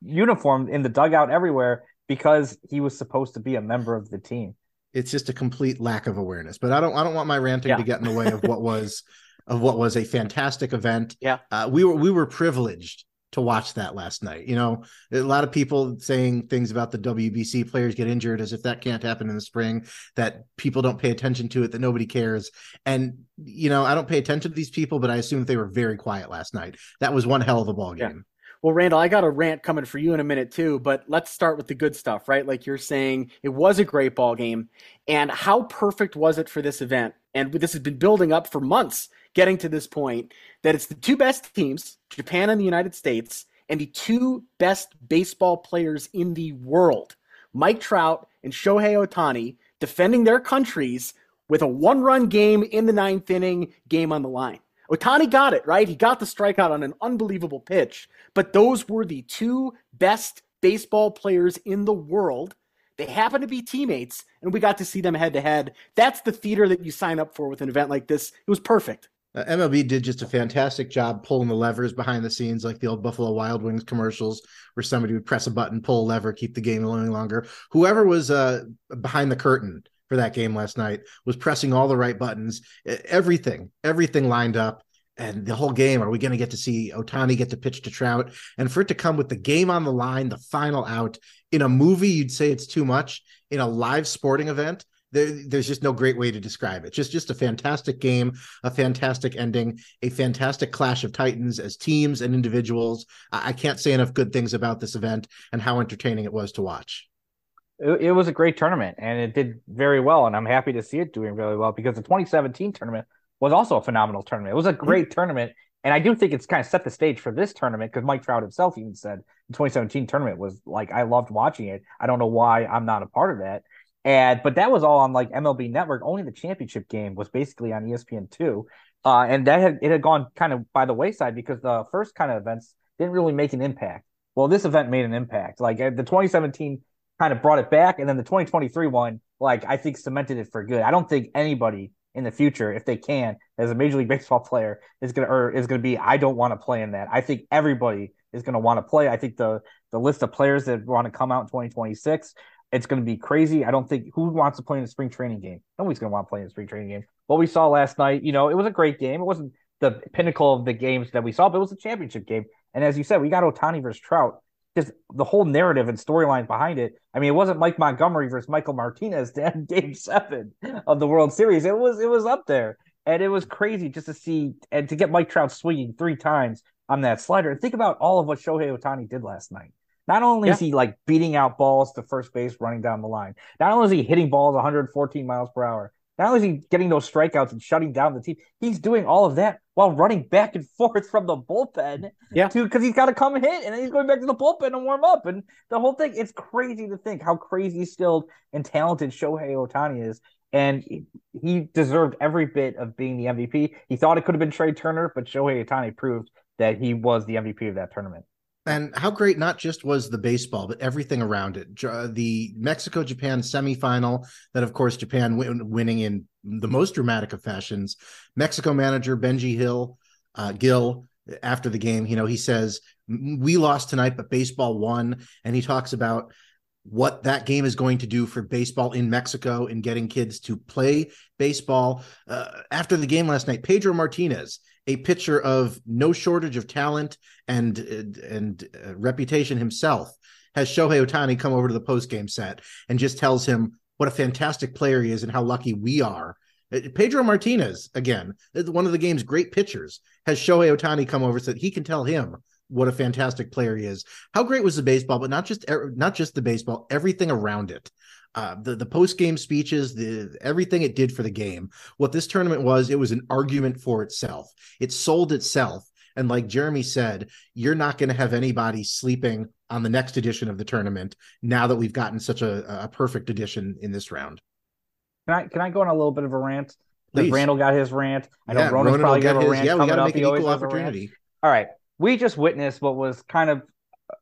uniform in the dugout everywhere because he was supposed to be a member of the team. It's just a complete lack of awareness. But I don't I don't want my ranting yeah. to get in the way of what was of what was a fantastic event. Yeah, uh, we were we were privileged to watch that last night. You know, a lot of people saying things about the WBC players get injured as if that can't happen in the spring, that people don't pay attention to it, that nobody cares. And, you know, I don't pay attention to these people, but I assume they were very quiet last night. That was one hell of a ball game. Yeah. Well, Randall, I got a rant coming for you in a minute too, but let's start with the good stuff, right? Like you're saying, it was a great ball game. And how perfect was it for this event? And this has been building up for months getting to this point that it's the two best teams, Japan and the United States, and the two best baseball players in the world, Mike Trout and Shohei Ohtani, defending their countries with a one run game in the ninth inning, game on the line. Ohtani got it, right? He got the strikeout on an unbelievable pitch, but those were the two best baseball players in the world. They happen to be teammates, and we got to see them head to head. That's the theater that you sign up for with an event like this. It was perfect. Uh, MLB did just a fantastic job pulling the levers behind the scenes, like the old Buffalo Wild Wings commercials, where somebody would press a button, pull a lever, keep the game going longer. Whoever was uh, behind the curtain for that game last night was pressing all the right buttons. Everything, everything lined up. and the whole game, are we going to get to see Ohtani get to pitch to Trout? And for it to come with the game on the line, the final out in a movie, you'd say it's too much. In a live sporting event, there, there's just no great way to describe it. Just just a fantastic game, a fantastic ending, a fantastic clash of titans as teams and individuals. I, I can't say enough good things about this event and how entertaining it was to watch. It, it was a great tournament and it did very well, and I'm happy to see it doing really well because the 2017 tournament was also a phenomenal tournament. It was a mm-hmm. great mm-hmm. tournament. And I do think it's kind of set the stage for this tournament because Mike Trout himself even said the 2017 tournament was like, I loved watching it. I don't know why I'm not a part of that. And but that was all on like MLB Network. Only the championship game was basically on ESPN two, uh, and that had it had gone kind of by the wayside because the first kind of events didn't really make an impact. Well, this event made an impact. Like the 2017 kind of brought it back, and then the 2023 one, like I think cemented it for good. I don't think anybody in the future, if they can, as a Major League Baseball player, is gonna or is gonna be I don't want to play in that. I think everybody is gonna want to play. I think the the list of players that want to come out in 2026 it's to be crazy. I don't think who wants to play in a spring training game. Nobody's to want to play in a spring training game. What we saw last night, you know, it was a great game. It wasn't the pinnacle of the games that we saw, but it was a championship game. And as you said, we got Ohtani versus Trout. Just the whole narrative and storyline behind it. I mean, it wasn't Mike Montgomery versus Michael Martinez to end Game Seven of the World Series. It was it was up there, and it was crazy just to see and to get Mike Trout swinging three times on that slider. And think about all of what Shohei Ohtani did last night. Not only yeah. is he like beating out balls to first base, running down the line. Not only is he hitting balls 114 miles per hour. Not only is he getting those strikeouts and shutting down the team, he's doing all of that while running back and forth from the bullpen. Yeah, because he's got to come hit, and then he's going back to the bullpen and warm up, and the whole thing. It's crazy to think how crazy skilled and talented Shohei Ohtani is, and he deserved every bit of being the MVP. He thought it could have been Trea Turner, but Shohei Ohtani proved that he was the MVP of that tournament. And how great not just was the baseball, but everything around it. The Mexico Japan semifinal, that of course Japan win- winning in the most dramatic of fashions. Mexico manager Benji Hill, uh, Gil, after the game, you know, he says, We lost tonight, but baseball won. And he talks about what that game is going to do for baseball in Mexico and getting kids to play baseball. Uh, after the game last night, Pedro Martinez a pitcher of no shortage of talent and and uh, reputation himself has Shohei Ohtani come over to the post game set and just tells him what a fantastic player he is and how lucky we are. Uh, Pedro Martinez, again, one of the game's great pitchers, has Shohei Ohtani come over so that he can tell him what a fantastic player he is. How great was the baseball, but not just not just the baseball, everything around it uh, the the post game speeches, the everything it did for the game. What this tournament was, it was an argument for itself. It sold itself, and like Jeremy said, you're not going to have anybody sleeping on the next edition of the tournament now that we've gotten such a, a perfect edition in this round. Can I can I go on a little bit of a rant? Like Randall got his rant. I know yeah, Ronan's Ronan probably got a rant. Yeah, we got to make an equal opportunity. All right, we just witnessed what was kind of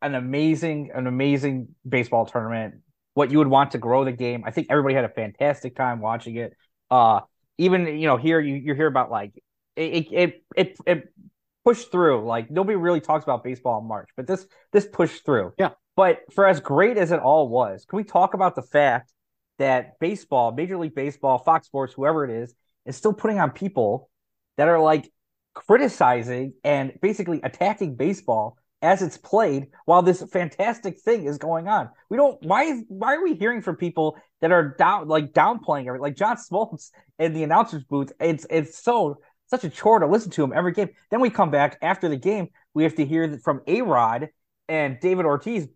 an amazing, an amazing baseball tournament what you would want to grow the game. I think everybody had a fantastic time watching it. Uh, even you know here you you hear about like it it it it pushed through. Like nobody really talks about baseball in March, but this this pushed through. Yeah. But for as great as it all was, can we talk about the fact that baseball, Major League Baseball, Fox Sports, whoever it is, is still putting on people that are like criticizing and basically attacking baseball as it's played while this fantastic thing is going on. We don't why is why are we hearing from people that are down like downplaying it? Like John Smoltz in the announcers booth. It's it's so such a chore to listen to him every game. Then we come back after the game, we have to hear from A Rod and David Ortiz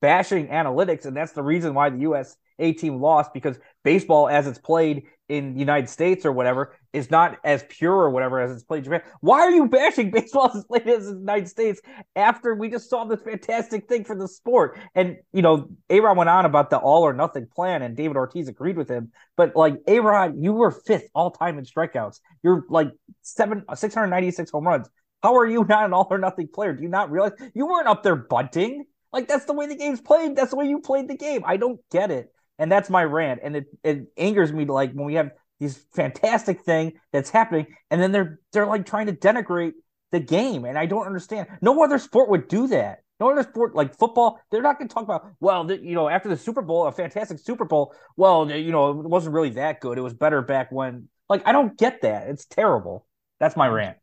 bashing analytics, and that's the reason why the US A team lost because baseball as it's played in the United States or whatever is not as pure or whatever as it's played in Japan. Why are you bashing baseball as it's played in the United States after we just saw this fantastic thing for the sport? And you know, A Rod went on about the all or nothing plan, and David Ortiz agreed with him. But like A Rod, you were fifth all time in strikeouts. You're like seven six hundred ninety six home runs. How are you not an all or nothing player? Do you not realize you weren't up there bunting? Like that's the way the game's played. That's the way you played the game. I don't get it and that's my rant. And it, it angers me like when we have these fantastic thing that's happening, and then they're they're like trying to denigrate the game, and I don't understand. No other sport would do that. No other sport like football, they're not going to talk about. Well, the, you know, after the Super Bowl, a fantastic Super Bowl. Well, you know, it wasn't really that good. It was better back when. Like, I don't get that. It's terrible. That's my rant.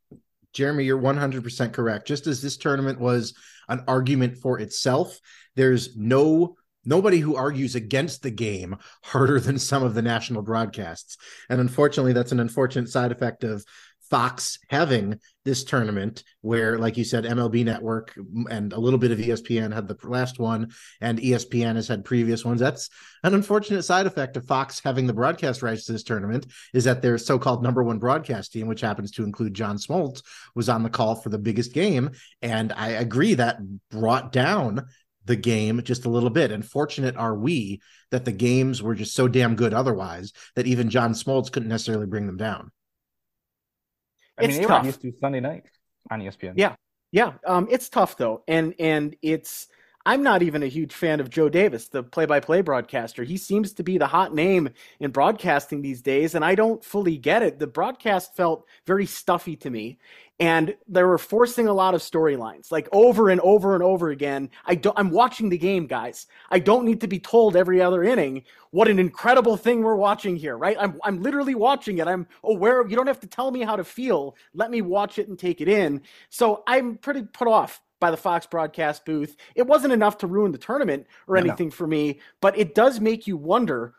Jeremy, you're 100% correct. Just as this tournament was an argument for itself, there's no nobody who argues against the game harder than some of the national broadcasts. And unfortunately, that's an unfortunate side effect of Fox having this tournament where, like you said, MLB Network and a little bit of ESPN had the last one, and ESPN has had previous ones. That's an unfortunate side effect of Fox having the broadcast rights to this tournament is that their so-called number one broadcast team, which happens to include John Smoltz, was on the call for the biggest game. And I agree that brought down the game just a little bit. And fortunate are we that the games were just so damn good otherwise that even John Smoltz couldn't necessarily bring them down. I it's mean, they tough. were used to Sunday night on ESPN. Yeah, yeah. Um, it's tough though, and and it's. I'm not even a huge fan of Joe Davis, the play-by-play broadcaster. He seems to be the hot name in broadcasting these days, and I don't fully get it. The broadcast felt very stuffy to me, and they were forcing a lot of storylines like over and over and over again. I don't i'm watching the game guys. I don't need to be told every other inning what an incredible thing we're watching here right? I'm, I'm literally watching it. I'm aware of you don't have to tell me how to feel. Let me watch it and take it in. So i'm pretty put off by the Fox broadcast booth. It wasn't enough to ruin the tournament or anything no. for me, but it does make you wonder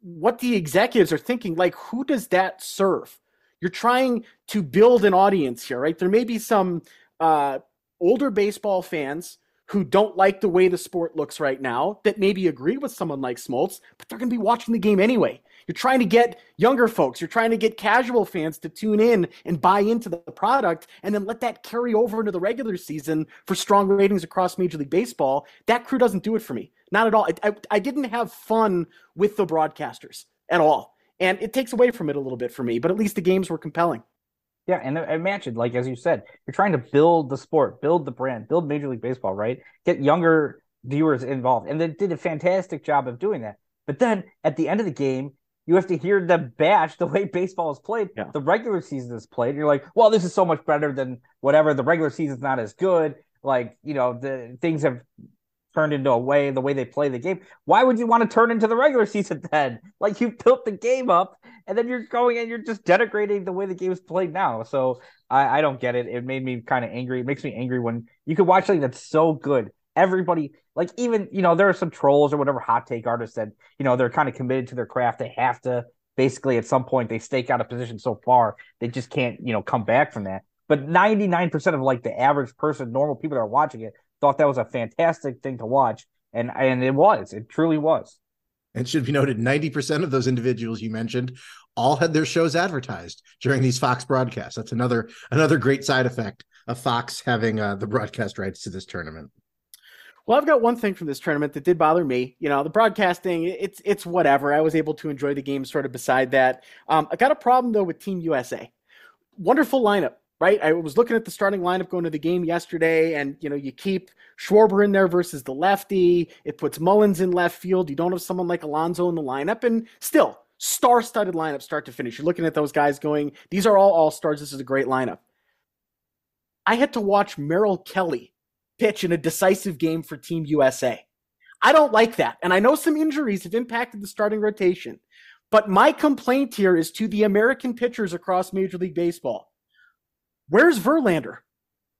what the executives are thinking. Like, who does that serve? You're trying to build an audience here, right? There may be some uh, older baseball fans who don't like the way the sport looks right now that maybe agree with someone like Smoltz, but they're going to be watching the game anyway. You're trying to get younger folks, you're trying to get casual fans to tune in and buy into the product and then let that carry over into the regular season for strong ratings across Major League Baseball. That crew doesn't do it for me. Not at all. I, I, I didn't have fun with the broadcasters at all and it takes away from it a little bit for me. But at least the games were compelling. Yeah, and imagine, like as you said, you're trying to build the sport, build the brand, build Major League Baseball, right? Get younger viewers involved, and they did a fantastic job of doing that. But then at the end of the game, you have to hear the bash the way baseball is played. Yeah. The regular season is played. You're like, well, this is so much better than whatever. The regular season's not as good. Like, you know, the things have turned into a way the way they play the game. Why would you want to turn into the regular season then? Like you built the game up and then you're going and you're just denigrating the way the game is played now. So I, I don't get it. It made me kind of angry. It makes me angry when you could watch something that's so good. Everybody, like even you know, there are some trolls or whatever hot take artists that you know they're kind of committed to their craft. They have to basically at some point they stake out a position so far they just can't you know come back from that. But 99% of like the average person, normal people that are watching it, thought that was a fantastic thing to watch, and and it was. It truly was. And should be noted, ninety percent of those individuals you mentioned all had their shows advertised during these Fox broadcasts. That's another another great side effect of Fox having uh, the broadcast rights to this tournament. Well, I've got one thing from this tournament that did bother me. You know, the broadcasting, it's it's whatever. I was able to enjoy the game sort of beside that. Um, I got a problem though with Team USA. Wonderful lineup right? I was looking at the starting lineup going to the game yesterday, and you know, you keep Schwarber in there versus the lefty. It puts Mullins in left field. You don't have someone like Alonso in the lineup, and still star-studded lineup start to finish. You're looking at those guys going, these are all all stars. This is a great lineup. I had to watch Merrill Kelly pitch in a decisive game for Team USA. I don't like that. And I know some injuries have impacted the starting rotation. But my complaint here is to the American pitchers across Major League Baseball. Where's Verlander?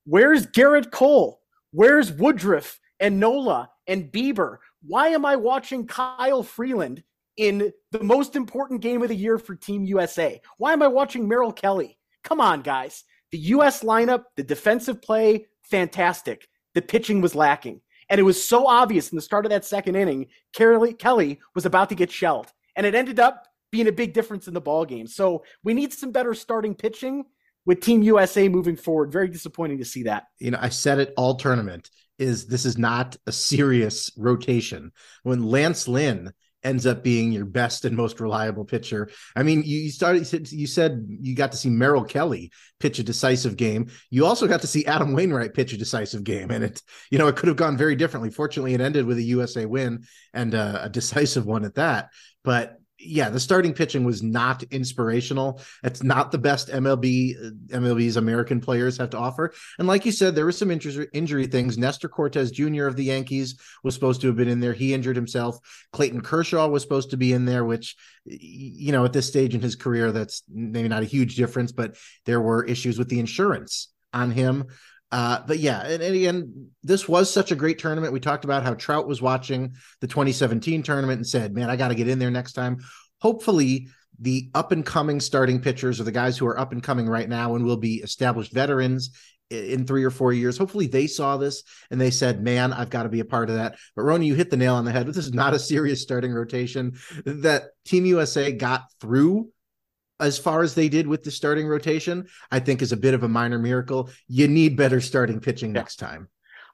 Where's Gerrit Cole? Where's Woodruff and Nola and Bieber? Why am I watching Kyle Freeland in the most important game of the year for Team USA? Why am I watching Merrill Kelly? Come on, guys. The US lineup, the defensive play, fantastic. The pitching was lacking. And it was so obvious in the start of that second inning, Kelly was about to get shelled. And it ended up being a big difference in the ball game. So we need some better starting pitching with Team USA moving forward. Very disappointing to see that. You know, I said it all tournament is this is not a serious rotation. When Lance Lynn ends up being your best and most reliable pitcher. I mean, you started you said you got to see Merrill Kelly pitch a decisive game. You also got to see Adam Wainwright pitch a decisive game, and it you know it could have gone very differently. Fortunately, it ended with a USA win and uh, a decisive one at that. But yeah, the starting pitching was not inspirational. It's not the best MLB uh, MLB's American players have to offer. And like you said, there were some injury, injury things. Nestor Cortes Jr. of the Yankees was supposed to have been in there. He injured himself. Clayton Kershaw was supposed to be in there, which you know, at this stage in his career, that's maybe not a huge difference, but there were issues with the insurance on him. Uh, but yeah, and, and, again, this was such a great tournament. We talked about how Trout was watching the 2017 tournament and said, "Man, I got to get in there next time." Hopefully, the up and coming starting pitchers or the guys who are up and coming right now and will be established veterans in three or four years. Hopefully, they saw this and they said, "Man, I've got to be a part of that." But Rony, you hit the nail on the head. This is not a serious starting rotation that Team USA got through as far as they did with the starting rotation, I think is a bit of a minor miracle. You need better starting pitching yeah. next time.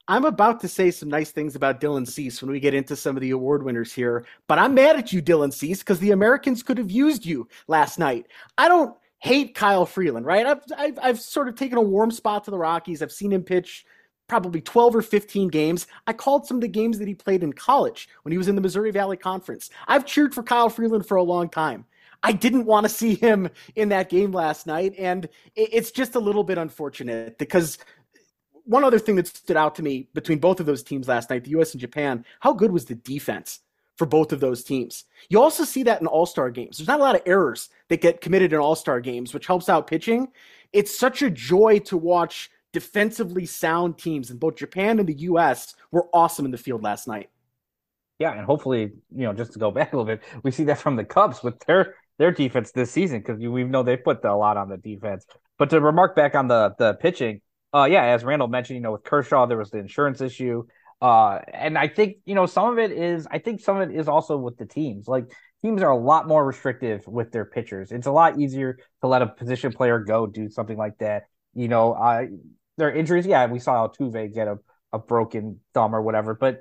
I'm about to say some nice things about Dylan Cease when we get into some of the award winners here, but I'm mad at you, Dylan Cease, because the Americans could have used you last night. I don't hate Kyle Freeland, right? I've, I've, I've sort of taken a warm spot to the Rockies. I've seen him pitch probably 12 or 15 games. I called some of the games that he played in college when he was in the Missouri Valley Conference. I've cheered for Kyle Freeland for a long time. I didn't want to see him in that game last night. And it's just a little bit unfortunate because one other thing that stood out to me between both of those teams last night, the US and Japan, how good was the defense for both of those teams? You also see that in all star games. There's not a lot of errors that get committed in all star games, which helps out pitching. It's such a joy to watch defensively sound teams, and both Japan and the US were awesome in the field last night. Yeah, and hopefully, you know, just to go back a little bit, we see that from the Cubs with their their defense this season because we know they put a lot on the defense. But to remark back on the the pitching, uh, yeah, as Randall mentioned, you know, with Kershaw there was the insurance issue, uh, and I think you know some of it is I think some of it is also with the teams. Like teams are a lot more restrictive with their pitchers. It's a lot easier to let a position player go do something like that. You know, uh, their injuries. Yeah, we saw Altuve get a a broken thumb or whatever, but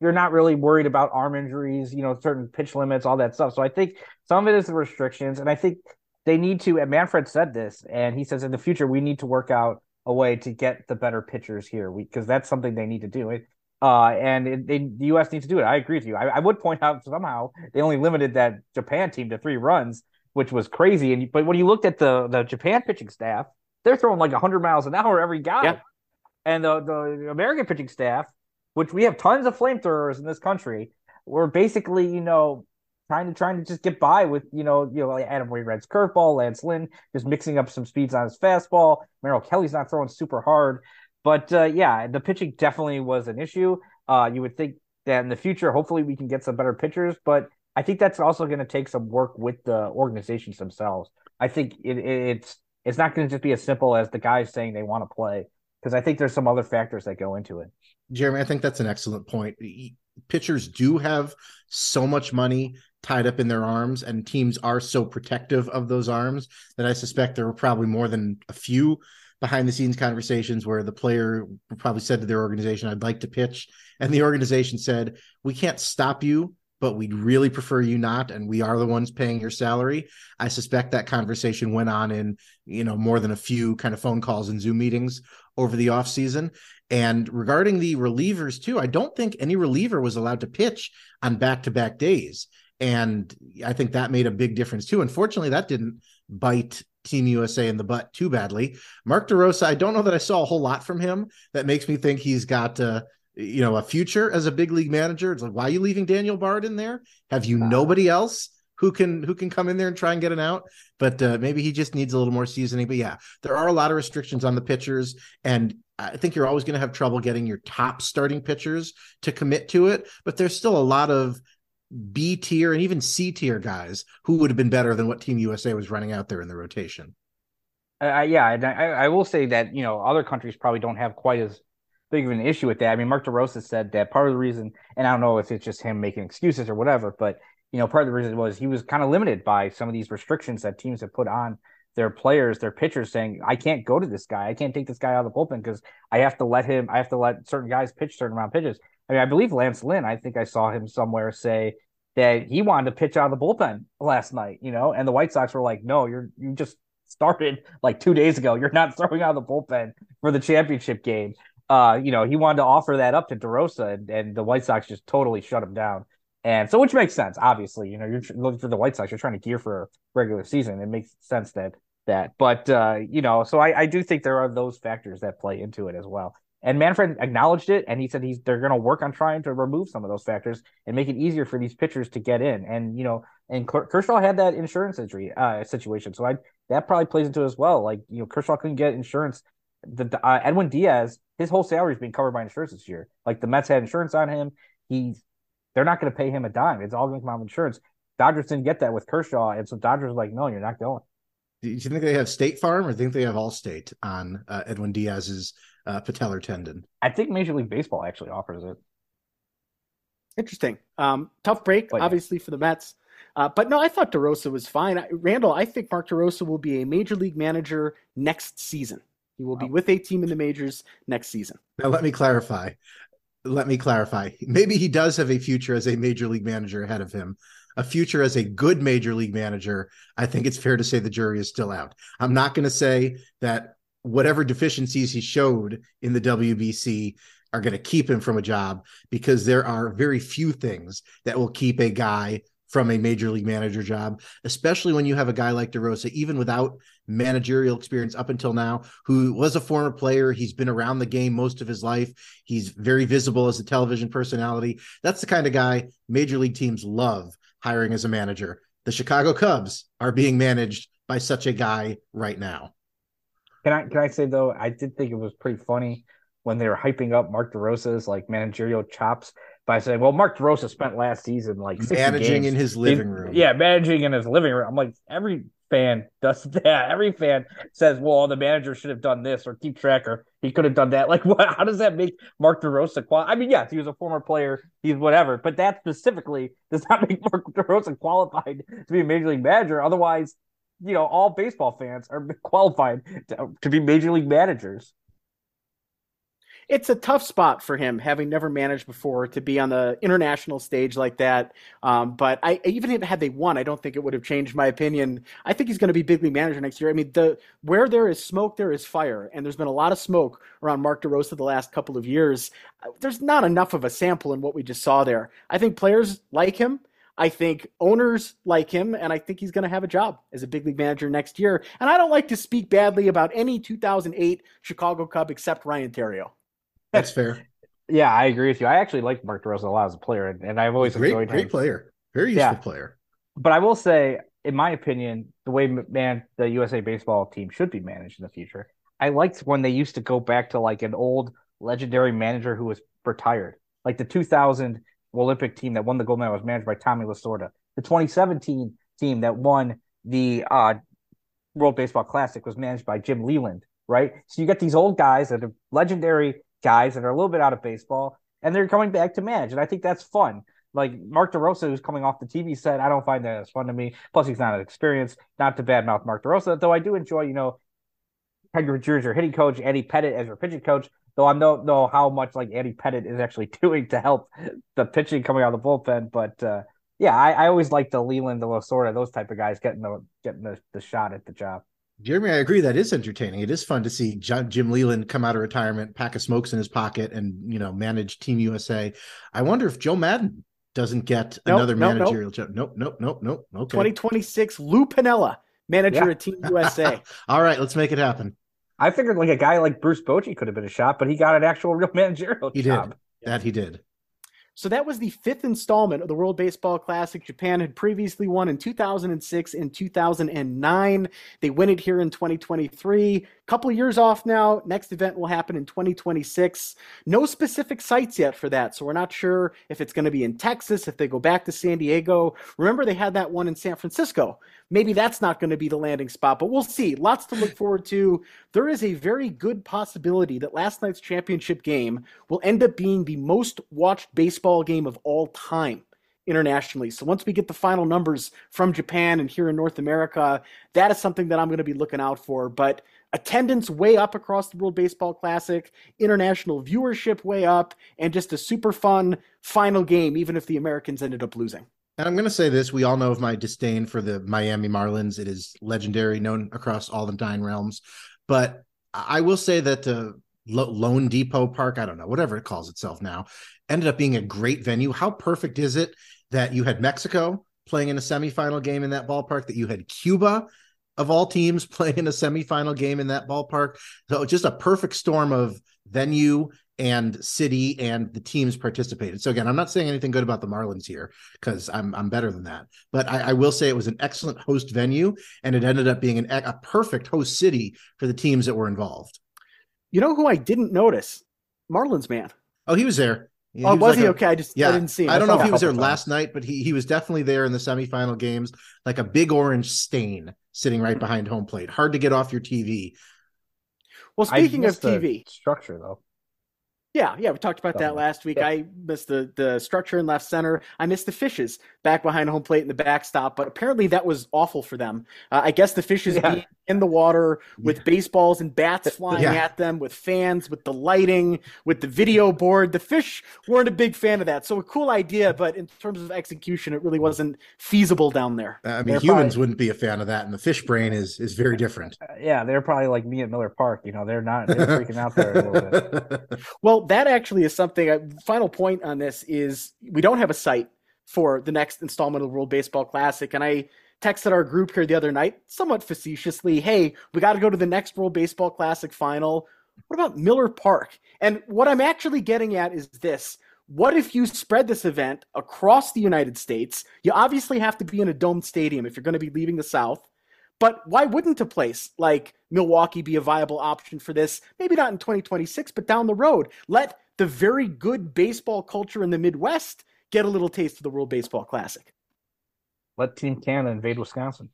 you're not really worried about arm injuries, you know, certain pitch limits, all that stuff. So I think some of it is the restrictions, and I think they need to. And Manfred said this, and he says in the future we need to work out a way to get the better pitchers here, because that's something they need to do. It, uh, and it, they, the U.S. needs to do it. I agree with you. I, I, would point out somehow they only limited that Japan team to three runs, which was crazy. And but when you looked at the the Japan pitching staff, they're throwing like 100 miles an hour every guy, yeah. and the the American pitching staff which we have tons of flamethrowers in this country. We're basically, you know, trying to trying to just get by with, you know, you know, Adam Wainwright's curveball, Lance Lynn just mixing up some speeds on his fastball. Merrill Kelly's not throwing super hard, but uh, yeah, the pitching definitely was an issue. Uh, you would think that in the future, hopefully, we can get some better pitchers, but I think that's also going to take some work with the organizations themselves. I think it, it, it's it's not going to just be as simple as the guys saying they want to play because I think there's some other factors that go into it. Jeremy, I think that's an excellent point. Pitchers do have so much money tied up in their arms, and teams are so protective of those arms that I suspect there were probably more than a few behind the scenes conversations where the player probably said to their organization, I'd like to pitch. And the organization said, We can't stop you, but we'd really prefer you not. And we are the ones paying your salary. I suspect that conversation went on in, you know, more than a few kind of phone calls and Zoom meetings over the offseason. And regarding the relievers, too, I don't think any reliever was allowed to pitch on back to back days. And I think that made a big difference, too. Unfortunately, that didn't bite Team USA in the butt too badly. Mark DeRosa, I don't know that I saw a whole lot from him that makes me think he's got, uh, you know, a future as a big league manager. It's like, why are you leaving Daniel Bard in there? Have you nobody else? who can who can come in there and try and get an out. But uh, maybe he just needs a little more seasoning. But yeah, there are a lot of restrictions on the pitchers, and I think you're always going to have trouble getting your top starting pitchers to commit to it. But there's still a lot of B tier and even C tier guys who would have been better than what Team USA was running out there in the rotation. Uh, yeah, I, I will say that you know other countries probably don't have quite as big of an issue with that. I mean, Mark DeRosa said that part of the reason, and I don't know if it's just him making excuses or whatever, but you know, part of the reason was he was kind of limited by some of these restrictions that teams have put on their players, their pitchers, saying, I can't go to this guy. I can't take this guy out of the bullpen because I have to let him, I have to let certain guys pitch certain amount of pitches. I mean, I believe Lance Lynn, I think I saw him somewhere say that he wanted to pitch out of the bullpen last night, you know, and the White Sox were like, no, you're, you just started like two days ago. You're not throwing out of the bullpen for the championship game. Uh, you know, he wanted to offer that up to DeRosa and, and the White Sox just totally shut him down. And so, which makes sense, obviously. You know, you're looking for the White Sox, you're trying to gear for a regular season. It makes sense that that. But uh, you know, so I, I do think there are those factors that play into it as well. And Manfred acknowledged it, and he said he's they're going to work on trying to remove some of those factors and make it easier for these pitchers to get in. And you know, and Kershaw had that insurance injury uh, situation, so I that probably plays into it as well. Like you know, Kershaw couldn't get insurance. The uh, Edwin Diaz, his whole salary is being covered by insurance this year. Like the Mets had insurance on him. He's they're not going to pay him a dime. It's all going to come out of insurance. Dodgers didn't get that with Kershaw, and so Dodgers like, no, you're not going. Do you think they have State Farm or think they have Allstate on uh, Edwin Diaz's uh, patellar tendon? I think Major League Baseball actually offers it. Interesting. Um, tough break, but, obviously, yeah. for the Mets. Uh, but no, I thought DeRosa was fine. Randall, I think Mark DeRosa will be a major league manager next season. He will be with a team in the majors next season. Now, let me clarify. Let me clarify. Maybe he does have a future as a major league manager ahead of him a future as a good major league manager, I think it's fair to say the jury is still out. I'm not going to say that whatever deficiencies he showed in the WBC are going to keep him from a job because there are very few things that will keep a guy from a major league manager job, especially when you have a guy like DeRosa, even without managerial experience up until now, who was a former player. He's been around the game most of his life. He's very visible as a television personality. That's the kind of guy major league teams love hiring as a manager. The Chicago Cubs are being managed by such a guy right now. Can I can I say though, I did think it was pretty funny when they were hyping up Mark DeRosa's like managerial chops by saying, "Well, Mark DeRosa spent last season like managing in his living room." Yeah, managing in his living room. I'm like, every fan does that. Every fan says, "Well, the manager should have done this or keep track or he could have done that." Like, what? How does that make Mark DeRosa qual? I mean, yes, he was a former player. He's whatever, but that specifically does not make Mark DeRosa qualified to be a major league manager. Otherwise, you know, all baseball fans are qualified to, to be major league managers it's a tough spot for him, having never managed before, to be on the international stage like that. Um, but I even if had they won, I don't think it would have changed my opinion. I think he's going to be big league manager next year. I mean, the where there is smoke, there is fire, and there's been a lot of smoke around Mark DeRosa the last couple of years. There's not enough of a sample in what we just saw there. I think players like him. I think owners like him, and I think he's going to have a job as a big league manager next year. And I don't like to speak badly about any 2008 Chicago Cub except Ryan Theriot. That's fair. yeah, I agree with you. I actually like Mark DeRosa a lot as a player, and, and I've always great, enjoyed great him. player, very useful yeah. player. But I will say, in my opinion, the way man the USA baseball team should be managed in the future. I liked when they used to go back to like an old legendary manager who was retired, like the 2000 Olympic team that won the gold medal was managed by Tommy Lasorda. The 2017 team that won the uh, World Baseball Classic was managed by Jim Leyland, right? So you get these old guys that are legendary guys that are a little bit out of baseball, and they're coming back to manage, and I think that's fun. Like Mark DeRosa, who's coming off the TV set, I don't find that as fun to me. Plus, he's not an experienced. Not to badmouth Mark DeRosa, though I do enjoy, you know, Grichuk as your hitting coach, Eddie Pettitte as your pitching coach. Though I don't know how much like Eddie Pettitte is actually doing to help the pitching coming out of the bullpen, but uh, yeah, I, I always like the Leyland, the Lasorda, those type of guys getting the getting the, the shot at the job. Jeremy, I agree. That is entertaining. It is fun to see John, Jim Leyland come out of retirement, pack of smokes in his pocket, and you know manage Team USA. I wonder if Joe Maddon doesn't get nope, another nope, managerial nope. job. Nope, nope, nope, nope. Okay. 2026, Lou Piniella, manager yeah. of Team USA. All right, let's make it happen. I figured like a guy like Bruce Bochy could have been a shot, but he got an actual real managerial he job. Did. That he did. So that was the fifth installment of the World Baseball Classic. Japan had previously won in 2006 and 2009. They win it here in 2023 couple years off now. Next event will happen in 2026. No specific sites yet for that, so we're not sure if it's going to be in Texas, if they go back to San Diego. Remember, they had that one in San Francisco. Maybe that's not going to be the landing spot, but we'll see. Lots to look forward to. There is a very good possibility that last night's championship game will end up being the most watched baseball game of all time internationally. So once we get the final numbers from Japan and here in North America, that is something that I'm going to be looking out for. But attendance way up across the World Baseball Classic, international viewership way up, and just a super fun final game, even if the Americans ended up losing. And I'm going to say this: we all know of my disdain for the Miami Marlins. It is legendary, known across all the nine realms. But I will say that Lo- loanDepot Park, I don't know, whatever it calls itself now, ended up being a great venue. How perfect is it that you had Mexico playing in a semifinal game in that ballpark, that you had Cuba of all teams playing in a semifinal game in that ballpark? So just a perfect storm of venue and city and the teams participated. So again, I'm not saying anything good about the Marlins here because I'm I'm better than that. But I, I, will say it was an excellent host venue, and it ended up being an, a perfect host city for the teams that were involved. You know who I didn't notice? Marlins man. Oh, he was there. He, oh, he was, was like he a, okay? I just yeah, I didn't see him. I don't know if he was there last night, but he he was definitely there in the semifinal games, like a big orange stain sitting right behind home plate. Hard to get off your TV. Well, speaking of TV structure, though, yeah, yeah, we talked about that last week. I missed the the structure in left center. I missed the fishes back behind home plate in the backstop, but apparently that was awful for them. Uh, I guess the fishes yeah. in the water with yeah. baseballs and bats flying yeah. at them, with fans, with the lighting, with the video board. The fish weren't a big fan of that. So a cool idea, but in terms of execution, it really wasn't feasible down there. I mean, they're humans probably, wouldn't be a fan of that, and the fish brain is is very different. Uh, yeah, they're probably like me at Miller Park. You know, they're not they're freaking out there a little bit. Well, that actually is something. Uh, final point on this is we don't have a site for the next installment of the World Baseball Classic. And I texted our group here the other night, somewhat facetiously, hey, we got to go to the next World Baseball Classic final. What about Miller Park? And what I'm actually getting at is this. What if you spread this event across the United States? You obviously have to be in a domed stadium if you're going to be leaving the South. But why wouldn't a place like Milwaukee be a viable option for this? Maybe not in 2026, but down the road. Let the very good baseball culture in the Midwest get a little taste of the World Baseball Classic. Let Team Canada invade Wisconsin.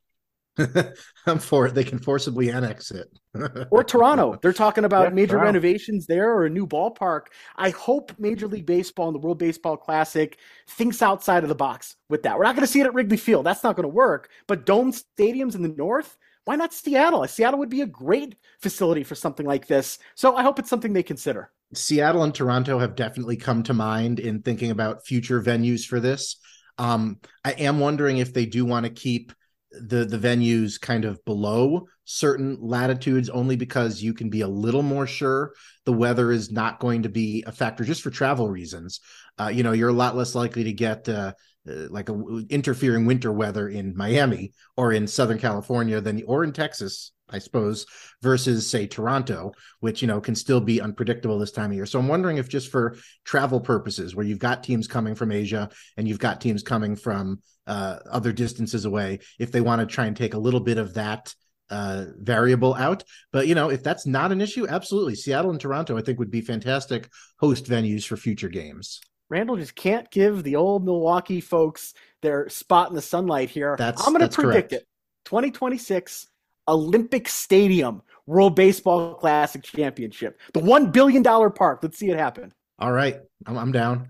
I'm for it. They can forcibly annex it. or Toronto. They're talking about major Toronto. renovations there or a new ballpark. I hope Major League Baseball and the World Baseball Classic thinks outside of the box with that. We're not going to see it at Wrigley Field. That's not going to work. But dome stadiums in the north, why not Seattle? Seattle would be a great facility for something like this. So I hope it's something they consider. Seattle and Toronto have definitely come to mind in thinking about future venues for this. Um, I am wondering if they do want to keep the the venues kind of below certain latitudes only because you can be a little more sure the weather is not going to be a factor just for travel reasons. Uh, you know you're a lot less likely to get uh, uh, like a interfering winter weather in Miami or in Southern California than or in Texas I suppose, versus say Toronto, which you know can still be unpredictable this time of year. So I'm wondering if just for travel purposes, where you've got teams coming from Asia and you've got teams coming from uh, other distances away, if they want to try and take a little bit of that uh, variable out. But you know, if that's not an issue, absolutely, Seattle and Toronto, I think, would be fantastic host venues for future games. Randall just can't give the old Milwaukee folks their spot in the sunlight here. That's, I'm going to predict correct. it. 2026 Olympic Stadium World Baseball Classic Championship. The $1 billion park. Let's see it happen. All right. I'm, I'm down.